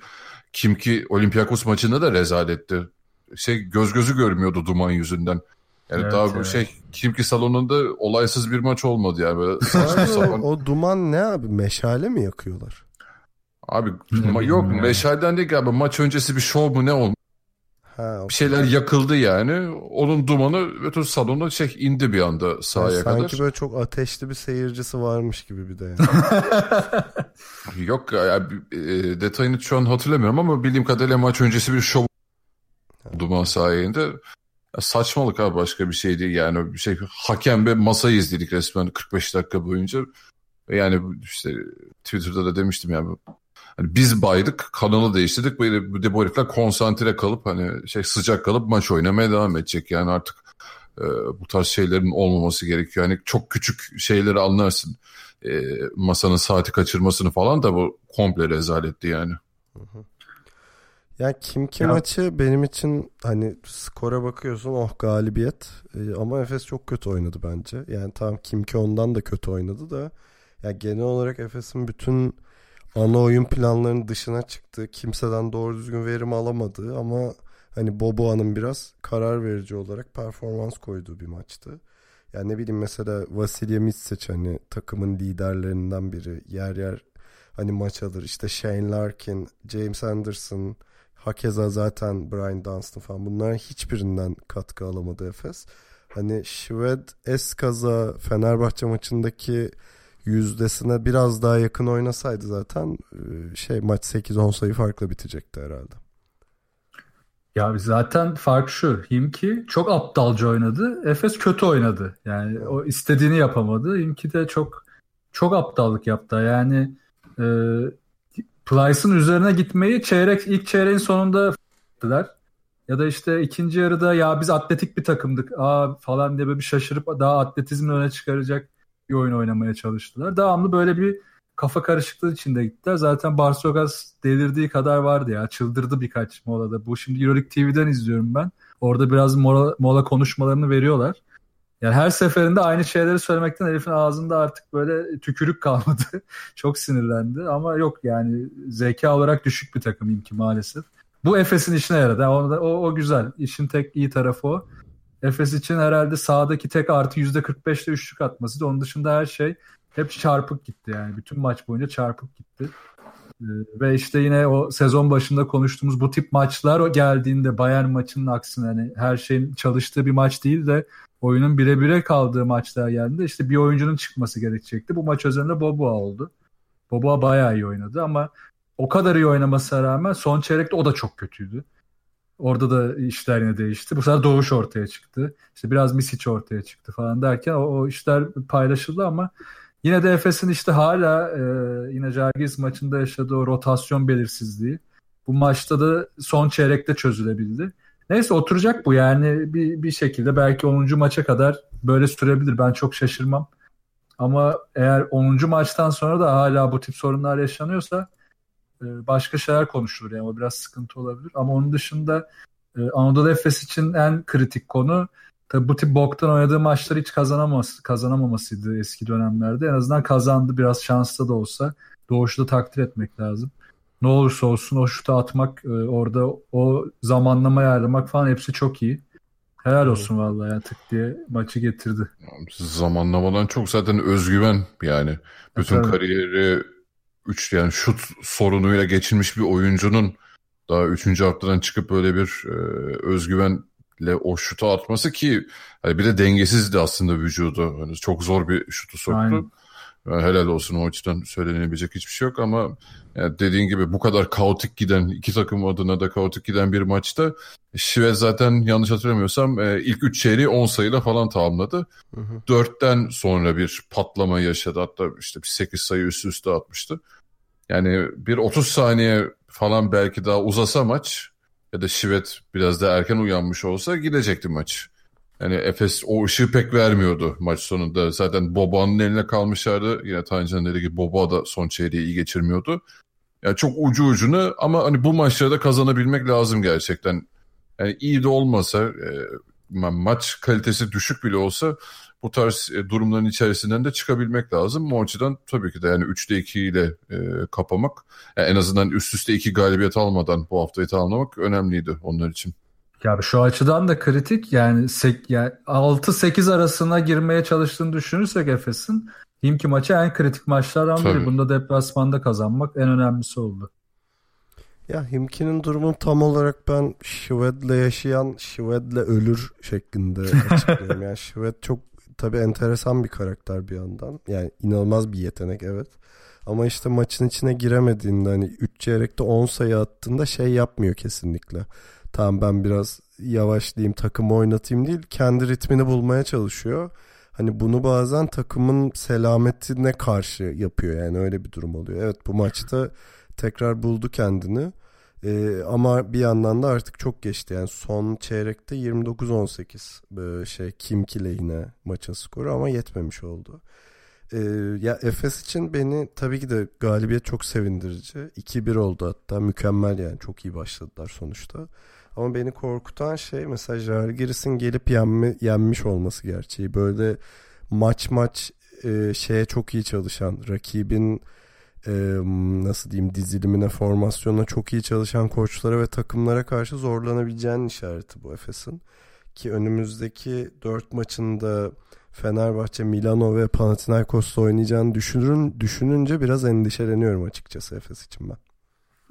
kim ki Olympiakos maçında da rezaletti. Şey göz gözü görmüyordu duman yüzünden. Yani Evet, daha bu evet. şey kim ki salonunda olaysız bir maç olmadı yani böyle saçma sapan. o duman ne abi? Meşale mi yakıyorlar? Abi ma- yok yani. meşalden değil abi maç öncesi bir şov mu ne olmuş? Ha, Bir şeyler yakıldı yani. Onun dumanı bütün salona şey indi bir anda sahaya sanki kadar. böyle çok ateşli bir seyircisi varmış gibi bir de. Yani. Yok ya, e, detayını şu an hatırlamıyorum ama bildiğim kadarıyla maç öncesi bir şov duman sayesinde. Ya saçmalık abi başka bir şey değil yani bir şey hakem ve masayı izledik resmen 45 dakika boyunca. Yani işte Twitter'da da demiştim yani hani biz baydık kanalı değiştirdik böyle bir de bu herifler konsantre kalıp hani şey sıcak kalıp maç oynamaya devam edecek yani artık e, bu tarz şeylerin olmaması gerekiyor. Yani çok küçük şeyleri anlarsın. E, masanın saati kaçırmasını falan da bu komple rezaletti yani. Yani kim kim Ya- maçı benim için hani skora bakıyorsun oh galibiyet Ee, ama Efes çok kötü oynadı bence. Yani tamam kim ki ondan da kötü oynadı da ya genel olarak Efes'in bütün ana oyun planlarının dışına çıktı. Kimseden doğru düzgün verim alamadı ama hani Boboa'nın biraz karar verici olarak performans koyduğu bir maçtı. Yani ne bileyim mesela Vasilya Mitsic hani takımın liderlerinden biri yer yer hani maç alır. İşte Shane Larkin, James Anderson, hakeza zaten Brian Dunstan falan bunların hiçbirinden katkı alamadı Efes. Hani Şved Eskaza Fenerbahçe maçındaki yüzdesine biraz daha yakın oynasaydı zaten e, şey maç 8-10 sayı farklı bitecekti herhalde. Ya zaten fark şu. Himki çok aptalca oynadı. Efes kötü oynadı. Yani o istediğini yapamadı. Himki de çok çok aptallık yaptı. Yani e, Plyce'ın üzerine gitmeyi çeyrek ilk çeyreğin sonunda ettiler. Ya da işte ikinci yarıda ya biz atletik bir takımdık aa falan diye bir şaşırıp daha atletizmi öne çıkaracak bir oyun oynamaya çalıştılar. Devamlı böyle bir kafa karışıklığı içinde gittiler. Zaten Barsogas delirdiği kadar vardı ya. Çıldırdı birkaç molada. Bu şimdi Euroleague TV'den izliyorum ben. Orada biraz mola, mola konuşmalarını veriyorlar. Yani her seferinde aynı şeyleri söylemekten herifin ağzında artık böyle tükürük kalmadı. Çok sinirlendi ama yok yani zeka olarak düşük bir takım ki maalesef. Bu Efes'in işine yaradı. Yani o, o, o güzel. İşin tek iyi tarafı o. Efes için herhalde sahadaki tek artı %45'te üçlük atması. Onun dışında her şey hep çarpık gitti yani. Bütün maç boyunca çarpık gitti. Ee, Ve işte yine o sezon başında konuştuğumuz bu tip maçlar o geldiğinde Bayern maçının aksine hani her şeyin çalıştığı bir maç değil de oyunun bire bire kaldığı maçlar geldi. İşte bir oyuncunun çıkması gerekecekti. Bu maç özelinde Boboa oldu. Boboa bayağı iyi oynadı ama o kadar iyi oynamasına rağmen son çeyrekte o da çok kötüydü. Orada da işler yine değişti. Bu sefer Doğuş ortaya çıktı. İşte biraz Misic ortaya çıktı falan derken o, o işler paylaşıldı ama yine de Efes'in işte hala e, yine Jalgiris maçında yaşadığı o rotasyon belirsizliği bu maçta da son çeyrekte çözülebildi. Neyse oturacak bu yani bir, bir şekilde belki 10. maça kadar böyle sürebilir. Ben çok şaşırmam. Ama eğer 10. maçtan sonra da hala bu tip sorunlar yaşanıyorsa başka şeyler konuşulur yani o biraz sıkıntı olabilir. Ama onun dışında e, Anadolu Efes için en kritik konu tabii bu tip boktan oynadığı maçları hiç kazanamaması, kazanamamasıydı eski dönemlerde. En azından kazandı biraz şanslı da olsa. Doğuş'u da takdir etmek lazım. Ne olursa olsun o şutu atmak, e, orada o zamanlama ayarlamak falan hepsi çok iyi. Helal olsun vallahi ya tık diye maçı getirdi. Zamanlamadan çok zaten özgüven yani. Bütün Tabii. kariyeri 3 yani şut sorunuyla geçirmiş bir oyuncunun daha 3. haftadan çıkıp böyle bir e, özgüvenle o şutu atması ki hani bir de dengesizdi aslında vücudu. Hani çok zor bir şutu soktu. Aynen. Helal olsun o açıdan söylenebilecek hiçbir şey yok ama yani dediğin gibi bu kadar kaotik giden iki takım adına da kaotik giden bir maçta Şive zaten yanlış hatırlamıyorsam e, ilk 3 çeyreği 10 sayıyla falan tamamladı. Hı hı. 4'ten sonra bir patlama yaşadı. Hatta işte bir 8 sayı üst üste atmıştı. Yani bir 30 saniye falan belki daha uzasa maç ya da Şivet biraz daha erken uyanmış olsa gidecekti maç. Yani Efes o ışığı pek vermiyordu maç sonunda. Zaten Boba'nın eline kalmışlardı. Yine Tancan dediği gibi Boba da son çeyreği iyi geçirmiyordu. Yani çok ucu ucuna ama hani bu maçları da kazanabilmek lazım gerçekten. Yani iyi de olmasa e, ma- maç kalitesi düşük bile olsa bu tarz e, durumların içerisinden de çıkabilmek lazım. Bu açıdan tabii ki de yani 3'te 2 ile e, kapamak yani en azından üst üste 2 galibiyet almadan bu haftayı tamamlamak önemliydi onlar için. Ya şu açıdan da kritik yani, yani 6-8 arasına girmeye çalıştığını düşünürsek Efes'in Himki maçı en kritik maçlardan biri. Tabii. Bunda deplasmanda kazanmak en önemlisi oldu. Ya Himki'nin durumunu tam olarak ben Şved'le yaşayan Şved'le ölür şeklinde açıklıyorum. yani Şved çok tabii enteresan bir karakter bir yandan. Yani inanılmaz bir yetenek evet. Ama işte maçın içine giremediğinde hani 3 çeyrekte 10 sayı attığında şey yapmıyor kesinlikle. Tamam ben biraz yavaşlayayım takımı oynatayım değil kendi ritmini bulmaya çalışıyor. Hani bunu bazen takımın selametine karşı yapıyor yani öyle bir durum oluyor. Evet bu maçta tekrar buldu kendini. Ee, ama bir yandan da artık çok geçti. Yani son çeyrekte 29-18 ee, şey Kimki lehine maçın skoru ama yetmemiş oldu. Ee, ya Efes için beni tabii ki de galibiyet çok sevindirici. 2-1 oldu hatta mükemmel yani çok iyi başladılar sonuçta. Ama beni korkutan şey mesela Jalgiris'in gelip yenme, yenmiş olması gerçeği. Böyle maç maç e, şeye çok iyi çalışan rakibin e, nasıl diyeyim dizilimine formasyonuna çok iyi çalışan koçlara ve takımlara karşı zorlanabileceğinin işareti bu Efes'in. Ki önümüzdeki dört maçında Fenerbahçe, Milano ve Panathinaikos'ta oynayacağını düşünün, düşününce biraz endişeleniyorum açıkçası Efes için ben.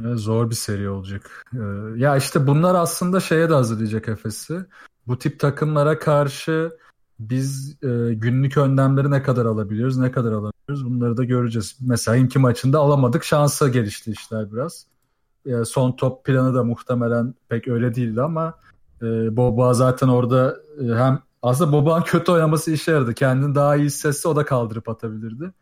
Zor bir seri olacak. Ee, ya işte bunlar aslında şeye de hazırlayacak Efes'i. Bu tip takımlara karşı biz e, günlük önlemleri ne kadar alabiliyoruz, ne kadar alamıyoruz bunları da göreceğiz. Mesela inki maçında alamadık. Şansa gelişti işler biraz. E, son top planı da muhtemelen pek öyle değildi ama e, Boba zaten orada hem aslında Boba'nın kötü oynaması işe yaradı. Kendini daha iyi hissetse o da kaldırıp atabilirdi.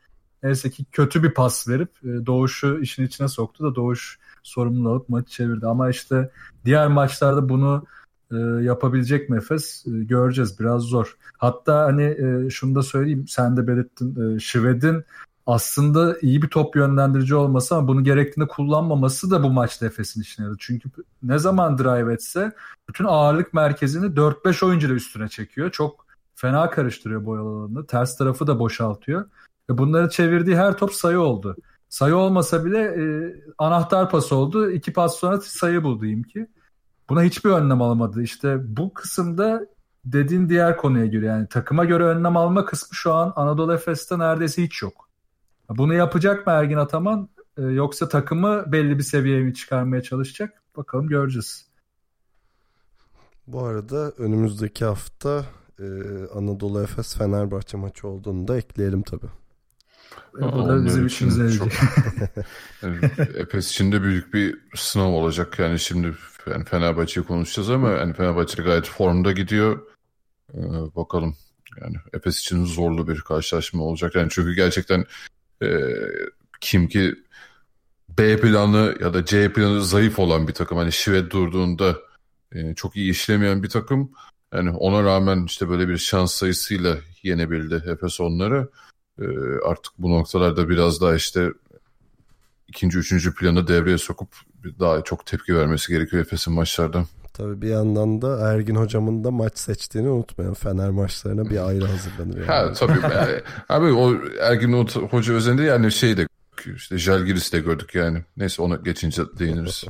Neyse ki kötü bir pas verip e, Doğuş'u işin içine soktu da Doğuş sorumluluğu alıp maçı çevirdi. Ama işte diğer maçlarda bunu e, yapabilecek mi Efes e, göreceğiz. Biraz zor. Hatta hani e, şunu da söyleyeyim sen de belirttin. E, Şved'in aslında iyi bir top yönlendirici olması ama bunu gerektiğinde kullanmaması da bu maçta Efes'in işine yaradı. Çünkü ne zaman drive etse bütün ağırlık merkezini 4-5 oyuncu üstüne çekiyor. Çok fena karıştırıyor boyalı alanını. Ters tarafı da boşaltıyor. Ve bunları çevirdiği her top sayı oldu. Sayı olmasa bile e, anahtar pas oldu. İki pas sonra sayı buldu ki. Buna hiçbir önlem alamadı. İşte bu kısımda dediğin diğer konuya göre yani takıma göre önlem alma kısmı şu an Anadolu Efes'te neredeyse hiç yok. Bunu yapacak mı Ergin Ataman e, yoksa takımı belli bir seviyeye mi çıkarmaya çalışacak? Bakalım göreceğiz. Bu arada önümüzdeki hafta e, Anadolu Efes Fenerbahçe maçı olduğunu da ekleyelim tabii. E, bu da bizim için çok... yani Efes için de büyük bir sınav olacak. Yani şimdi yani Fenerbahçe'yi konuşacağız ama yani Fenerbahçe gayet formda gidiyor. Ee, bakalım yani Efes için zorlu bir karşılaşma olacak. Yani çünkü gerçekten e, kim ki B planı ya da C planı zayıf olan bir takım. Hani Şivet durduğunda e, çok iyi işlemeyen bir takım. Yani ona rağmen işte böyle bir şans sayısıyla yenebildi Efes onları. E, artık bu noktalarda biraz daha işte ikinci, üçüncü planı devreye sokup daha çok tepki vermesi gerekiyor Efes'in maçlarda. Tabii bir yandan da Ergin hocamın da maç seçtiğini unutmayın. Fener maçlarına bir ayrı hazırlanır. Yani. Ha tabii. yani, abi o Ergin hoca özelinde yani şey de işte Jalgiris de gördük yani. Neyse ona geçince değiniriz.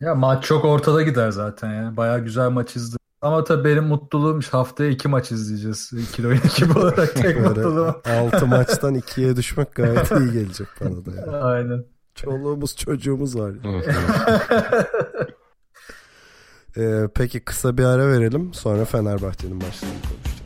ya maç çok ortada gider zaten ya. Baya güzel maç izledim. Ama tabii benim mutluluğum haftaya iki maç izleyeceğiz. Kilo ekip olarak tek mutluluğum. Altı maçtan ikiye düşmek gayet iyi gelecek bana da. Yani. Aynen. Çoluğumuz çocuğumuz var. ee, peki kısa bir ara verelim. Sonra Fenerbahçe'nin maçlarını konuşacağız.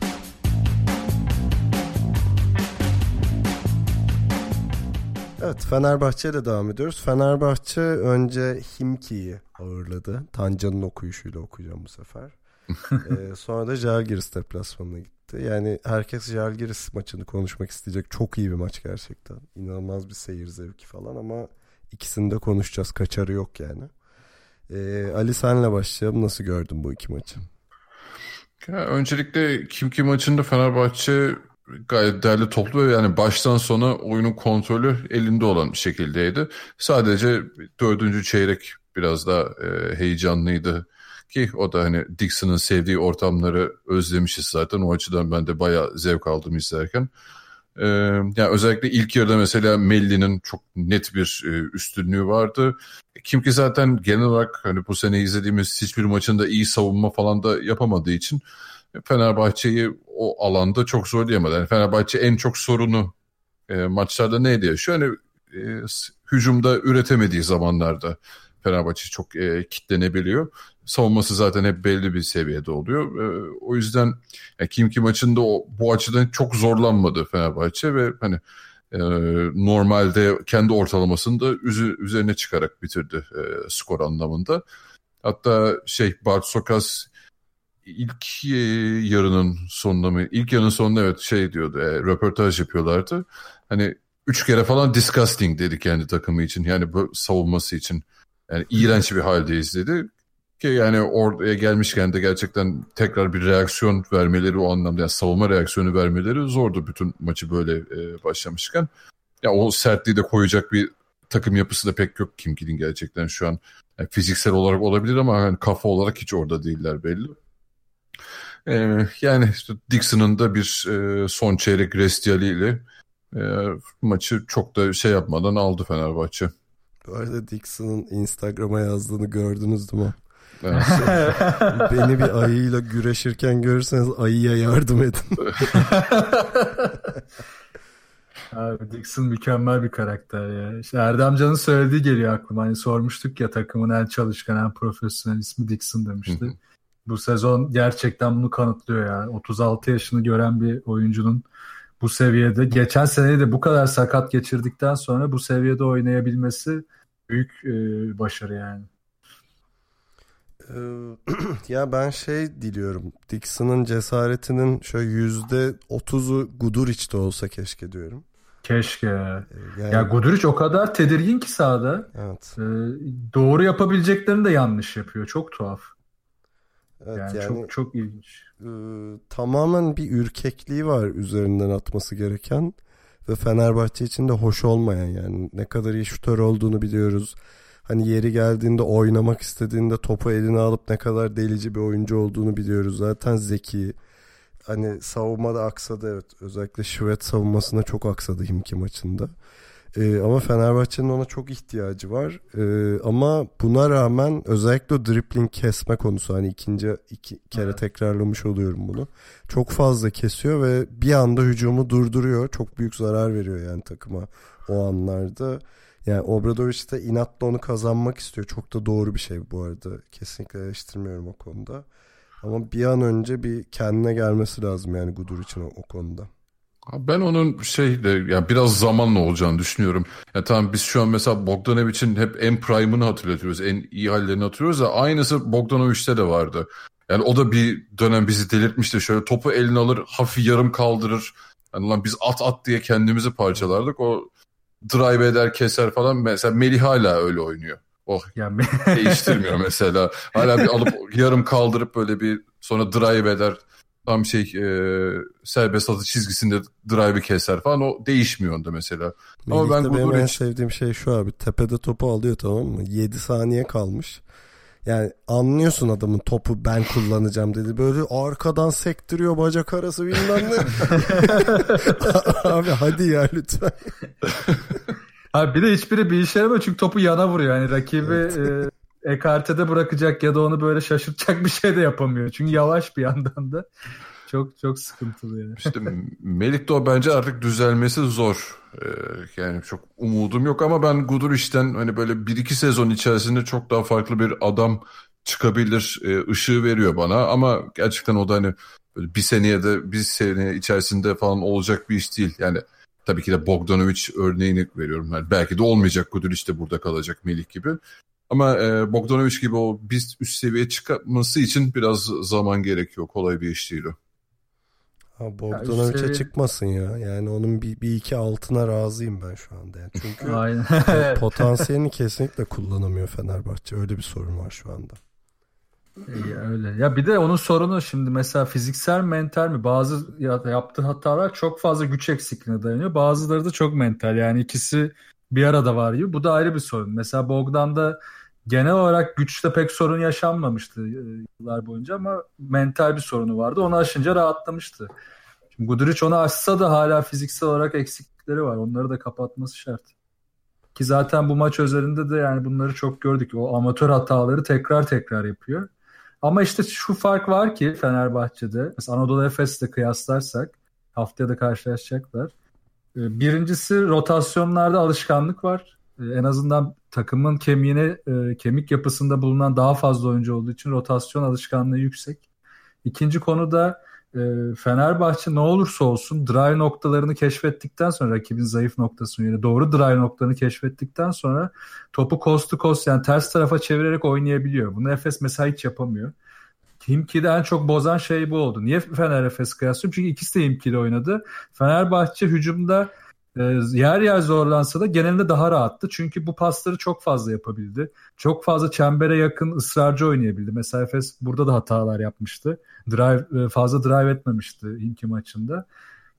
Evet Fenerbahçe ile devam ediyoruz. Fenerbahçe önce Himki'yi ağırladı. Tancan'ın okuyuşuyla okuyacağım bu sefer. Ee, sonra da Jalgiris deplasmanına gitti. Yani herkes Jalgiris maçını konuşmak isteyecek. Çok iyi bir maç gerçekten. İnanılmaz bir seyir zevki falan ama ikisini de konuşacağız. Kaçarı yok yani. Ee, Ali senle başlayalım. Nasıl gördün bu iki maçı? Ya, öncelikle kim kim maçında Fenerbahçe gayet değerli toplu ve yani baştan sona oyunun kontrolü elinde olan bir şekildeydi. Sadece dördüncü çeyrek biraz daha e, heyecanlıydı ki o da hani Dixon'ın sevdiği ortamları özlemişiz zaten. O açıdan ben de bayağı zevk aldım izlerken. Ee, yani özellikle ilk yarıda mesela Melli'nin çok net bir e, üstünlüğü vardı. Kim ki zaten genel olarak hani bu sene izlediğimiz hiçbir maçında iyi savunma falan da yapamadığı için Fenerbahçe'yi o alanda çok zorlayamadı. Yani Fenerbahçe en çok sorunu e, maçlarda neydi yaşıyor? Hani e, hücumda üretemediği zamanlarda Fenerbahçe çok e, kitlenebiliyor. Savunması zaten hep belli bir seviyede oluyor. E, o yüzden yani kim ki maçında o, bu açıdan çok zorlanmadı Fenerbahçe ve hani e, normalde kendi ortalamasını da üzerine çıkarak bitirdi e, skor anlamında. Hatta şey Bart Sokas ilk e, yarının sonunda mı? İlk yarının sonunda evet şey diyordu. E, röportaj yapıyorlardı. Hani üç kere falan disgusting dedi kendi takımı için. Yani savunması için. Yani iğrenç bir haldeyiz dedi. Ki yani oraya gelmişken de gerçekten tekrar bir reaksiyon vermeleri o anlamda yani savunma reaksiyonu vermeleri zordu bütün maçı böyle e, başlamışken. Ya o sertliği de koyacak bir takım yapısı da pek yok Kim Kill'in gerçekten şu an. Yani fiziksel olarak olabilir ama yani kafa olarak hiç orada değiller belli. Ee, yani işte Dixon'ın da bir e, son çeyrek restiyali ile e, maçı çok da şey yapmadan aldı Fenerbahçe. Bu arada Dixon'ın Instagram'a yazdığını gördünüz değil mi? Evet. Beni bir ayıyla güreşirken görürseniz ayıya yardım edin. Abi Dixon mükemmel bir karakter ya. İşte Erdem Can'ın söylediği geliyor aklıma. Hani sormuştuk ya takımın en çalışkan, en profesyonel ismi Dixon demişti. Bu sezon gerçekten bunu kanıtlıyor ya. 36 yaşını gören bir oyuncunun bu seviyede geçen seneyi de bu kadar sakat geçirdikten sonra bu seviyede oynayabilmesi büyük e, başarı yani. Ee, ya ben şey diliyorum. Dixon'ın cesaretinin şöyle yüzde otuzu Guduric'te olsa keşke diyorum. Keşke. Ee, Yani, Ya Guduric o kadar tedirgin ki sahada. evet. E, doğru yapabileceklerini de yanlış yapıyor. Çok tuhaf. Evet, Yani, yani, çok çok ilginç. e, tamamen bir ürkekliği var üzerinden atması gereken ve Fenerbahçe için de hoş olmayan yani ne kadar iyi şutör olduğunu biliyoruz. Hani yeri geldiğinde oynamak istediğinde topu eline alıp ne kadar delici bir oyuncu olduğunu biliyoruz. Zaten zeki. Hani savunmada aksadı evet. Özellikle Şivet savunmasında çok aksadı Himki maçında. Ee, ama Fenerbahçe'nin ona çok ihtiyacı var. Ee, ama buna rağmen özellikle o dribbling kesme konusu hani ikinci iki kere Evet. tekrarlamış oluyorum bunu. Çok fazla kesiyor ve bir anda hücumu durduruyor. Çok büyük zarar veriyor yani takıma o anlarda. Yani Obradoviç de inatla onu kazanmak istiyor. Çok da doğru bir şey bu arada. Kesinlikle eleştirmiyorum o konuda. Ama bir an önce bir kendine gelmesi lazım yani Gudur için o, o konuda. Ben onun şeyle yani biraz zamanla olacağını düşünüyorum. Ya tamam biz şu an mesela Bogdanovic'in hep en prime'ını hatırlatıyoruz. En iyi hallerini hatırlıyoruz da aynısı Bogdanovic'te de vardı. Yani o da bir dönem bizi delirtmişti. Şöyle topu eline alır, hafif yarım kaldırır. Yani lan biz at at diye kendimizi parçalardık. O drive eder, keser falan. Mesela Melih hala öyle oynuyor. Oh Yani değiştirmiyor mesela. Hala bir alıp yarım kaldırıp böyle bir sonra drive eder. Tam şey e, serbest atı çizgisinde drive'ı keser falan. O değişmiyor onda mesela. Ama ben benim en sevdiğim şey şu abi. Tepede topu alıyor tamam mı? 7 saniye kalmış. Yani anlıyorsun adamın topu ben kullanacağım dedi. Böyle arkadan sektiriyor bacak arası bilmem ne. abi hadi ya lütfen. Abi bir de hiçbiri bir işe yaramıyor çünkü topu yana vuruyor. Yani rakibi e, ekartede bırakacak ya da onu böyle şaşırtacak bir şey de yapamıyor. Çünkü yavaş bir yandan da. Çok çok sıkıntılı yani. İşte Melik o bence artık düzelmesi zor. Ee, yani çok umudum yok ama ben Guduric'ten hani böyle 1-2 sezon içerisinde çok daha farklı bir adam çıkabilir e, ışığı veriyor bana ama gerçekten o da hani böyle bir seneye de bir sene içerisinde falan olacak bir iş değil. Yani tabii ki de Bogdanovic örneğini veriyorum. Yani belki de olmayacak Guduric de burada kalacak Melik gibi. Ama e, Bogdanovic gibi o biz üst seviye çıkması için biraz zaman gerekiyor. Kolay bir iş değil o. Ha, Bogdanovic'e seviye- çıkmasın ya. Yani onun bir, bir iki altına razıyım ben şu anda. Yani. Çünkü potansiyelini kesinlikle kullanamıyor Fenerbahçe. Öyle bir sorun var şu anda. Ya öyle. Ya bir de onun sorunu şimdi mesela fiziksel mental mi? Bazı ya- yaptığı hatalar çok fazla güç eksikliğine dayanıyor. Bazıları da çok mental. Yani ikisi bir arada var gibi. Bu da ayrı bir sorun. Mesela Bogdan'da genel olarak güçte pek sorun yaşanmamıştı e, yıllar boyunca ama mental bir sorunu vardı. Onu aşınca rahatlamıştı. Şimdi Guduric onu aşsa da hala fiziksel olarak eksiklikleri var. Onları da kapatması şart. Ki zaten bu maç özelinde de yani bunları çok gördük. O amatör hataları tekrar tekrar yapıyor. Ama işte şu fark var ki Fenerbahçe'de mesela Anadolu Efes'le kıyaslarsak haftaya da karşılaşacaklar. Ee, Birincisi rotasyonlarda alışkanlık var. Ee, En azından takımın kemiğine, e, kemik yapısında bulunan daha fazla oyuncu olduğu için rotasyon alışkanlığı yüksek. İkinci konu da e, Fenerbahçe ne olursa olsun drive noktalarını keşfettikten sonra rakibin zayıf noktasını yani doğru drive noktalarını keşfettikten sonra topu coast to coast yani ters tarafa çevirerek oynayabiliyor. Bunu Efes mesela hiç yapamıyor. Himki'de en çok bozan şey bu oldu. Niye Fener Efes kıyaslıyorum? Çünkü ikisi de Himki'de oynadı. Fenerbahçe hücumda e, yer yer zorlansa da genelinde daha rahattı. Çünkü bu pasları çok fazla yapabildi. Çok fazla çembere yakın ısrarcı oynayabildi. Mesela Efes burada da hatalar yapmıştı. Drive e, fazla drive etmemişti inki maçında.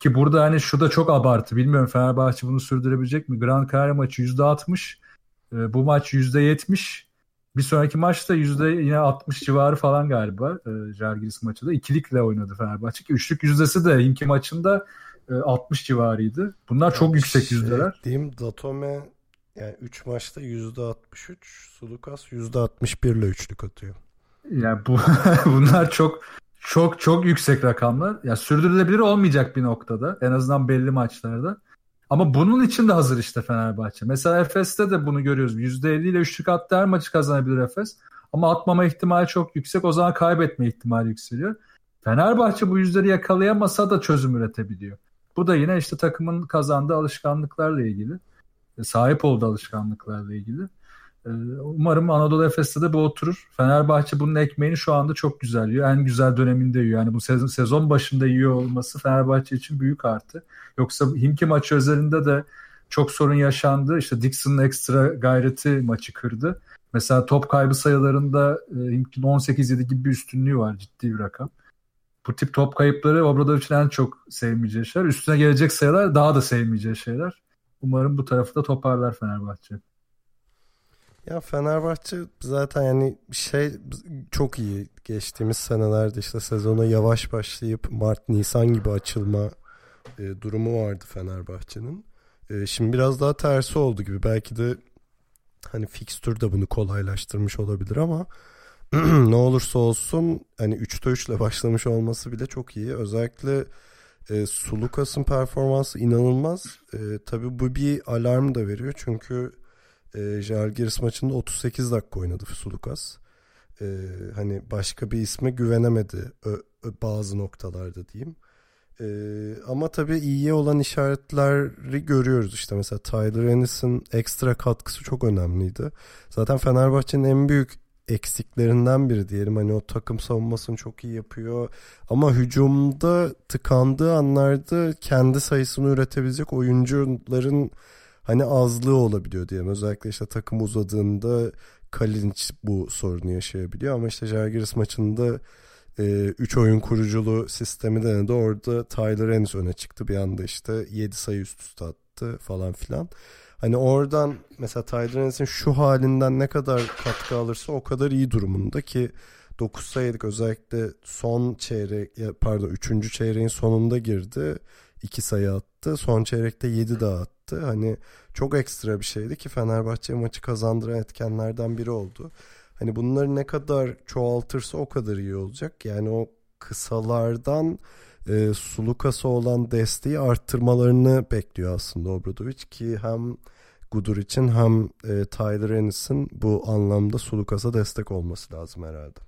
Ki burada hani şu da çok abartı. Bilmiyorum Fenerbahçe bunu sürdürebilecek mi? Grand Canaria maçı %60. E, bu maç %70. Bir sonraki maçta yüzde yine 60 civarı falan galiba e, Jalgiris maçı da. ikilikle oynadı Fenerbahçe. Üçlük yüzdesi de Hinki maçında 60 civarıydı. Bunlar çok yüksek şey, yüzdeler. Diyeyim Datome yani 3 maçta %63, Sulukas %61 ile üçlük atıyor. Yani bu bunlar çok çok çok yüksek rakamlar. Ya yani sürdürülebilir olmayacak bir noktada en azından belli maçlarda. Ama bunun için de hazır işte Fenerbahçe. Mesela Efes'te de bunu görüyoruz. %50 ile üçlük attı her maçı kazanabilir Efes. Ama atmama ihtimali çok yüksek. O zaman kaybetme ihtimali yükseliyor. Fenerbahçe bu yüzleri yakalayamasa da çözüm üretebiliyor. Bu da yine işte takımın kazandığı alışkanlıklarla ilgili. E, sahip olduğu alışkanlıklarla ilgili. E, umarım Anadolu Efes'te de bu oturur. Fenerbahçe bunun ekmeğini şu anda çok güzel yiyor. En güzel döneminde yiyor. Yani bu sezon, sezon başında yiyor olması Fenerbahçe için büyük artı. Yoksa Himki maçı özelinde de çok sorun yaşandı. İşte Dixon'ın ekstra gayreti maçı kırdı. Mesela top kaybı sayılarında e, Himki'nin 18-7 gibi bir üstünlüğü var. Ciddi bir rakam bu tip top kayıpları Obradovic'in en çok sevmeyeceği şeyler. Üstüne gelecek sayılar daha da sevmeyeceği şeyler. Umarım bu tarafı da toparlar Fenerbahçe. Ya Fenerbahçe zaten yani şey çok iyi geçtiğimiz senelerde işte sezona yavaş başlayıp Mart Nisan gibi açılma e, durumu vardı Fenerbahçe'nin. E, şimdi biraz daha tersi oldu gibi. Belki de hani fikstür de bunu kolaylaştırmış olabilir ama ne olursa olsun hani 3'te 3 ile başlamış olması bile çok iyi. Özellikle e, Sulukas'ın performansı inanılmaz. E, tabii bu bir alarm da veriyor çünkü e, Jalgiris maçında 38 dakika oynadı Sulukas. E, hani başka bir isme güvenemedi ö, ö, bazı noktalarda diyeyim. E, ama tabii iyiye olan işaretleri görüyoruz işte mesela Tyler Ennis'in ekstra katkısı çok önemliydi. Zaten Fenerbahçe'nin en büyük eksiklerinden biri diyelim. Hani o takım savunmasını çok iyi yapıyor. Ama hücumda tıkandığı anlarda kendi sayısını üretebilecek oyuncuların hani azlığı olabiliyor diyelim. Özellikle işte takım uzadığında Kalinic bu sorunu yaşayabiliyor. Ama işte Žalgiris maçında 3 e, oyun kuruculu sistemi denedi. Orada Tyler Ennis öne çıktı. Bir anda işte 7 sayı üst üste attı falan filan. Hani oradan mesela Tyler Ennis'in şu halinden ne kadar katkı alırsa o kadar iyi durumunda ki 9 sayılık özellikle son çeyrek pardon 3. çeyreğin sonunda girdi. 2 sayı attı. Son çeyrekte 7 daha attı. Hani çok ekstra bir şeydi ki Fenerbahçe maçı kazandıran etkenlerden biri oldu. Hani bunları ne kadar çoğaltırsa o kadar iyi olacak. Yani o kısalardan e, Sulukas'a olan desteği arttırmalarını bekliyor aslında Obradovic ki hem Gudur için hem e, Tyler Ennis'in bu anlamda Sulukas'a destek olması lazım herhalde.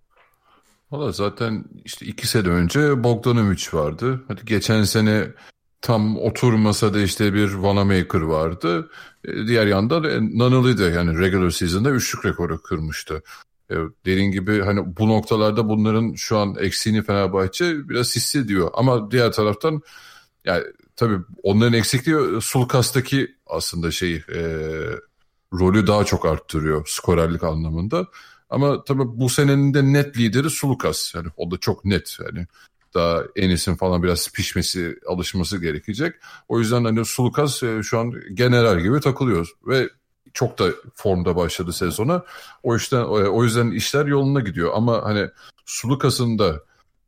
Valla zaten işte iki sene önce Bogdanovic vardı. Hadi geçen sene tam oturmasa da işte bir Vanamaker vardı. E, diğer yanda Nunnally de yani regular season'da üçlük rekoru kırmıştı. E, dediğin gibi hani bu noktalarda bunların şu an eksiğini Fenerbahçe biraz hissediyor. Ama diğer taraftan yani tabii onların eksikliği Sulkas'taki aslında şey e, rolü daha çok arttırıyor skorerlik anlamında. Ama tabii bu senenin de net lideri Sulukas. Yani o da çok net. Yani daha Enis'in falan biraz pişmesi, alışması gerekecek. O yüzden hani Sulukas e, şu an general gibi takılıyor ve çok da formda başladı sezona. O yüzden o yüzden işler yoluna gidiyor ama hani Sulukas'ın da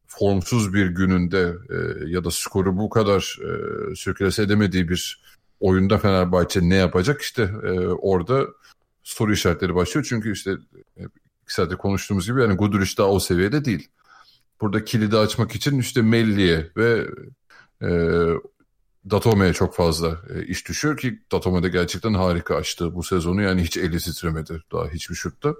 formsuz bir gününde e, ya da skoru bu kadar e, sirkülese edemediği bir oyunda Fenerbahçe ne yapacak işte e, orada soru işaretleri başlıyor. Çünkü işte e, iki saate konuştuğumuz gibi yani Guduric daha o seviyede değil. Burada kilidi açmak için işte Melli'ye ve e, Datome'ye çok fazla e, iş düşüyor ki Datome de gerçekten harika açtı bu sezonu. Yani hiç eli titremedi daha hiçbir şutta.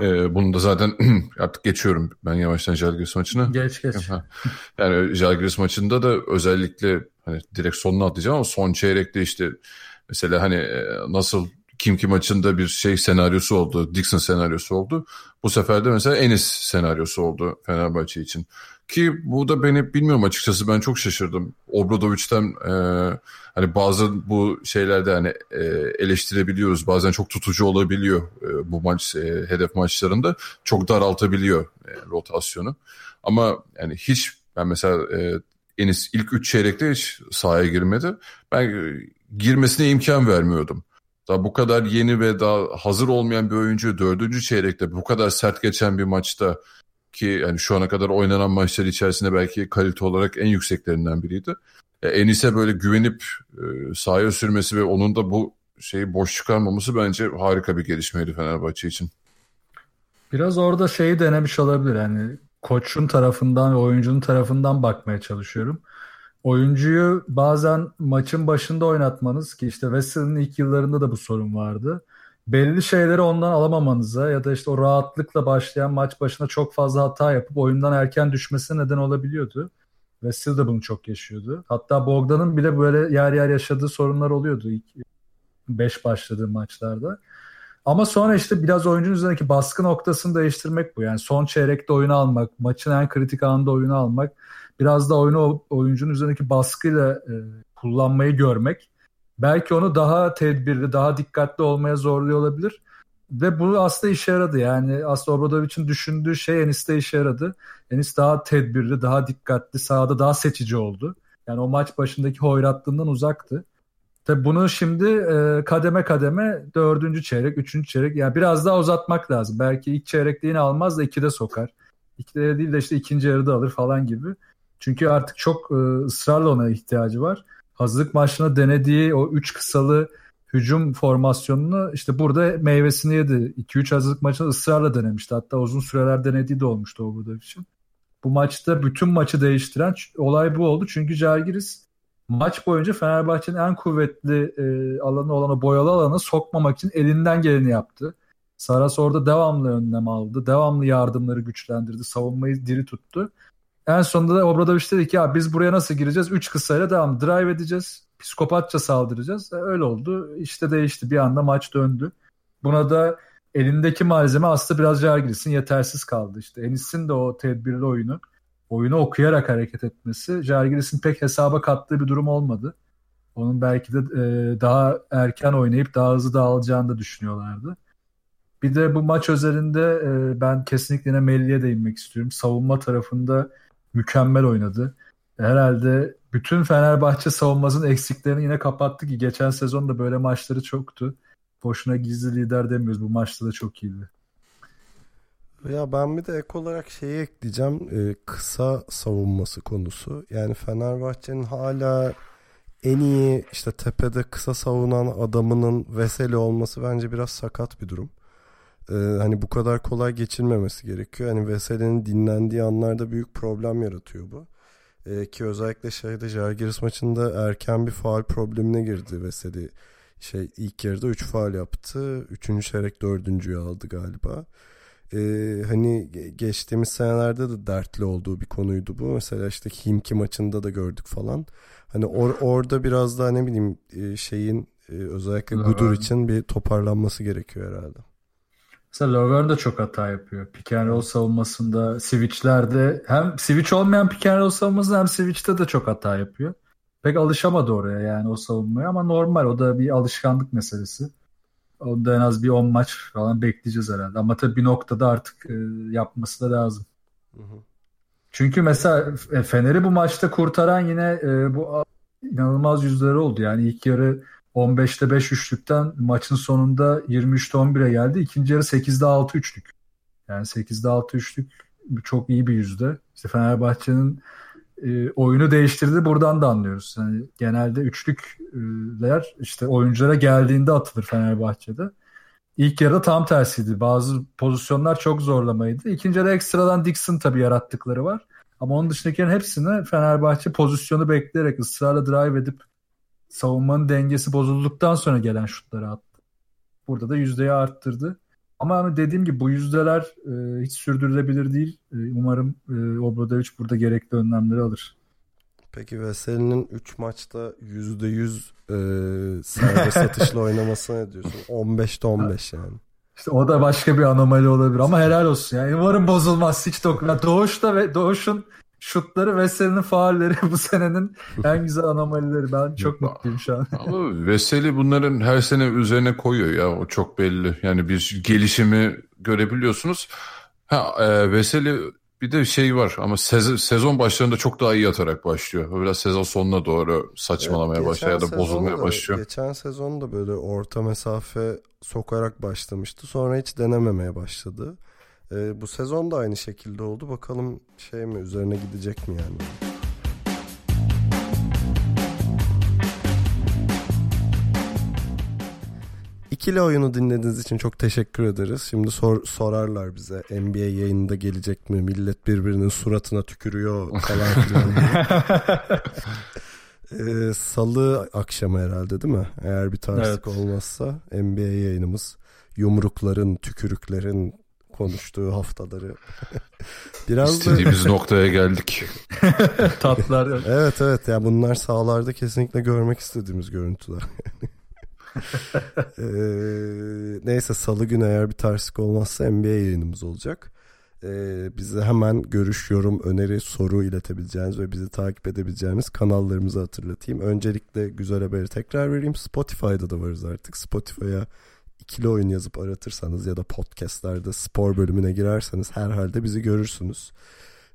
E, bunu da zaten artık geçiyorum ben yavaştan Jalgiris maçına. Geç geç. Yani Jalgiris maçında da özellikle hani direkt sonuna atlayacağım ama son çeyrekte işte mesela hani e, nasıl kim kim maçında bir şey senaryosu oldu. Dixon senaryosu oldu. Bu sefer de mesela Enis senaryosu oldu Fenerbahçe için. Ki bu da beni bilmiyorum açıkçası ben çok şaşırdım. Obradovic'ten e, hani bazı bu şeylerde hani e, eleştirebiliyoruz. Bazen çok tutucu olabiliyor e, bu maç e, hedef maçlarında. Çok daraltabiliyor e, rotasyonu. Ama yani hiç ben mesela e, Enis ilk üç çeyrekte hiç sahaya girmedi. Ben e, girmesine imkan vermiyordum. Daha bu kadar yeni ve daha hazır olmayan bir oyuncu dördüncü çeyrekte bu kadar sert geçen bir maçta ki yani şu ana kadar oynanan maçlar içerisinde belki kalite olarak en yükseklerinden biriydi. E, Enis'e böyle güvenip e, sahaya sürmesi ve onun da bu şeyi boş çıkarmaması bence harika bir gelişmeydi Fenerbahçe için. Biraz orada şeyi denemiş olabilir. Yani koçun tarafından ve oyuncunun tarafından bakmaya çalışıyorum. Oyuncuyu bazen maçın başında oynatmanız ki işte Wesley'nin ilk yıllarında da bu sorun vardı. Belli şeyleri ondan alamamanıza ya da işte o rahatlıkla başlayan maç başına çok fazla hata yapıp oyundan erken düşmesine neden olabiliyordu. Wesley de bunu çok yaşıyordu. Hatta Bogdan'ın bile böyle yer yer yaşadığı sorunlar oluyordu ilk 5 başladığı maçlarda. Ama sonra işte biraz oyuncunun üzerindeki baskı noktasını değiştirmek bu. Yani son çeyrekte oyunu almak, maçın en kritik anında oyunu almak, biraz da oyunu oyuncunun üzerindeki baskıyla e, kullanmayı görmek. Belki onu daha tedbirli, daha dikkatli olmaya zorluyor olabilir. Ve bu aslında işe yaradı. Yani aslında Obradovic'in düşündüğü şey Enis'te işe yaradı. Enis daha tedbirli, daha dikkatli, sahada daha seçici oldu. Yani o maç başındaki hoyratlığından uzaktı. Tabii bunu şimdi e, kademe kademe dördüncü çeyrek, üçüncü çeyrek yani biraz daha uzatmak lazım. Belki ilk çeyrekte yine almaz da ikide sokar. İkide değil de işte ikinci yarıda alır falan gibi. Çünkü artık çok e, ısrarla ona ihtiyacı var. Hazırlık maçına denediği o üç kısalı hücum formasyonunu işte burada meyvesini yedi. 2-3 hazırlık maçında ısrarla denemişti. Hatta uzun süreler denediği de olmuştu o burada için. Bu maçta bütün maçı değiştiren olay bu oldu. Çünkü Jalgiris maç boyunca Fenerbahçe'nin en kuvvetli e, alanı olan o boyalı alanı sokmamak için elinden geleni yaptı. Saras orada devamlı önlem aldı. Devamlı yardımları güçlendirdi. Savunmayı diri tuttu. En sonunda da Obradoviç dedi ki ya biz buraya nasıl gireceğiz? Üç kısayla devam. Drive edeceğiz. Psikopatça saldıracağız. E, öyle oldu. İşte değişti. Bir anda maç döndü. Buna da elindeki malzeme aslında biraz Jalgiris'in yetersiz kaldı. İşte Enis'in de o tedbirli oyunu oyunu okuyarak hareket etmesi Jalgiris'in pek hesaba kattığı bir durum olmadı. Onun belki de e, daha erken oynayıp daha hızlı dağılacağını da düşünüyorlardı. Bir de bu maç özelinde e, ben kesinlikle yine Melli'ye değinmek istiyorum. Savunma tarafında mükemmel oynadı. Herhalde bütün Fenerbahçe savunmasının eksiklerini yine kapattı ki geçen sezon da böyle maçları çoktu. Boşuna gizli lider demiyoruz. Bu maçta da çok iyiydi. Ya ben bir de ek olarak şeyi ekleyeceğim. Ee, kısa savunması konusu. Yani Fenerbahçe'nin hala en iyi işte tepede kısa savunan adamının Veseli olması bence biraz sakat bir durum. Ee, hani bu kadar kolay geçilmemesi gerekiyor. Hani Veseli'nin dinlendiği anlarda büyük problem yaratıyor bu. Ee, ki özellikle şeyde Jalgiris maçında erken bir faal problemine girdi Veseli. Şey ilk yarıda 3 faal yaptı. 3. çeyrek 4.'yü aldı galiba e, hani geçtiğimiz senelerde de dertli olduğu bir konuydu bu. Mesela işte Himki maçında da gördük falan. Hani or, orada biraz daha ne bileyim e, şeyin e, özellikle Gudur için bir toparlanması gerekiyor herhalde. Mesela Lovern de çok hata yapıyor. Pick and roll savunmasında, switchlerde hem switch olmayan pick and roll savunmasında hem switch'te de çok hata yapıyor. Pek alışamadı oraya yani o savunmaya ama normal o da bir alışkanlık meselesi. Onda en az bir 10 maç falan bekleyeceğiz herhalde. Ama tabii bir noktada artık e, yapması da lazım. Hı hı. Çünkü mesela Fener'i bu maçta kurtaran yine e, bu inanılmaz yüzleri oldu. Yani ilk yarı 15'te 5 üçlükten maçın sonunda 23'te 11'e geldi. İkinci yarı 8'de 6 üçlük. Yani 8'de 6 üçlük çok iyi bir yüzde. İşte Fenerbahçe'nin e, oyunu değiştirdi buradan da anlıyoruz. Yani genelde üçlükler işte oyunculara geldiğinde atılır Fenerbahçe'de. İlk yarıda tam tersiydi. Bazı pozisyonlar çok zorlamaydı. İkinci yarıda ekstradan Dixon tabii yarattıkları var. Ama onun dışındakilerin hepsini Fenerbahçe pozisyonu bekleyerek ısrarla drive edip savunmanın dengesi bozulduktan sonra gelen şutları attı. Burada da yüzdeyi arttırdı. Ama hani dediğim gibi bu yüzdeler e, hiç sürdürülebilir değil. E, umarım e, Obradovic burada gerekli önlemleri alır. Peki Veseli'nin 3 maçta %100 e, serbest satışla oynaması ne diyorsun? 15'te 15 yani. İşte o da başka bir anomali olabilir ama helal olsun. Yani umarım bozulmaz hiç dokunma. Doğuş'ta ve Doğuş'un şutları Veseli'nin faulleri bu senenin en güzel anomalileri. Ben çok mutluyum şu an. Ama Veseli bunların her sene üzerine koyuyor ya o çok belli. Yani bir gelişimi görebiliyorsunuz. Ha e, Veseli bir de şey var ama sez- sezon başlarında çok daha iyi atarak başlıyor. Biraz sezon sonuna doğru saçmalamaya Evet, başlıyor ya da bozulmaya da- başlıyor. Geçen sezon da böyle orta mesafe sokarak başlamıştı. Sonra hiç denememeye başladı. Ee, bu sezon da aynı şekilde oldu. Bakalım şey mi üzerine gidecek mi yani? İkili oyunu dinlediğiniz için çok teşekkür ederiz. Şimdi sor, sorarlar bize NBA yayınında gelecek mi? Millet birbirinin suratına tükürüyor falan filan. Ee, Salı akşamı herhalde değil mi? Eğer bir terslik Evet. olmazsa NBA yayınımız yumrukların, tükürüklerin konuştuğu haftaları. Biraz da İstediğimiz noktaya geldik. Tatlar. evet evet ya bunlar sahalarda kesinlikle görmek istediğimiz görüntüler. Ee, neyse salı günü eğer bir terslik olmazsa NBA yayınımız olacak. Ee, bize hemen görüş, yorum, öneri, soru iletebileceğiniz ve bizi takip edebileceğiniz kanallarımızı hatırlatayım. Öncelikle güzel haberi tekrar vereyim. Spotify'da da varız artık. Spotify'a ikili oyun yazıp aratırsanız ya da podcastlerde spor bölümüne girerseniz herhalde bizi görürsünüz.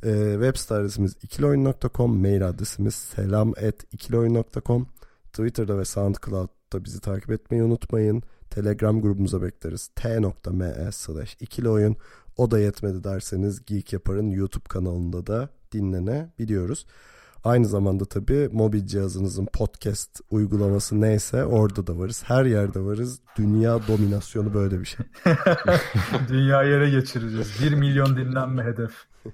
Ee, web site adresimiz ikiloyun.com, mail adresimiz selam at ikiloyun.com. Twitter'da ve SoundCloud'da bizi takip etmeyi unutmayın. Telegram grubumuza bekleriz. t.me slash ikili oyun. O da yetmedi derseniz Geek Yapar'ın YouTube kanalında da dinlenebiliyoruz. Aynı zamanda tabii mobil cihazınızın podcast uygulaması neyse orada da varız. Her yerde varız. Dünya dominasyonu böyle bir şey. Dünya yere geçireceğiz. 1 milyon dinlenme hedef.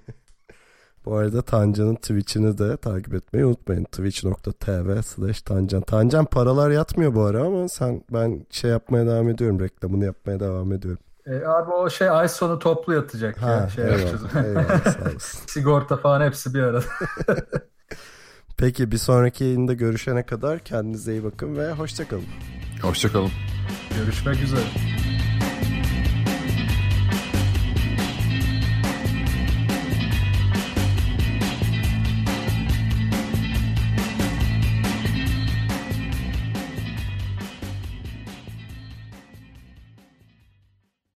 Bu arada Tancan'ın Twitch'ini de takip etmeyi unutmayın. Twitch.tv slash Tancan. Tancan paralar yatmıyor bu ara ama sen ben şey yapmaya devam ediyorum. Reklamını yapmaya devam ediyorum. E, abi o şey ay sonu toplu yatacak ya. Ha, Şey yapacağız. eyvallah, eyvallah sağ olasın. Sigorta falan hepsi bir arada. Peki bir sonraki yayında görüşene kadar kendinize iyi bakın ve hoşçakalın. Hoşçakalın. Görüşmek üzere.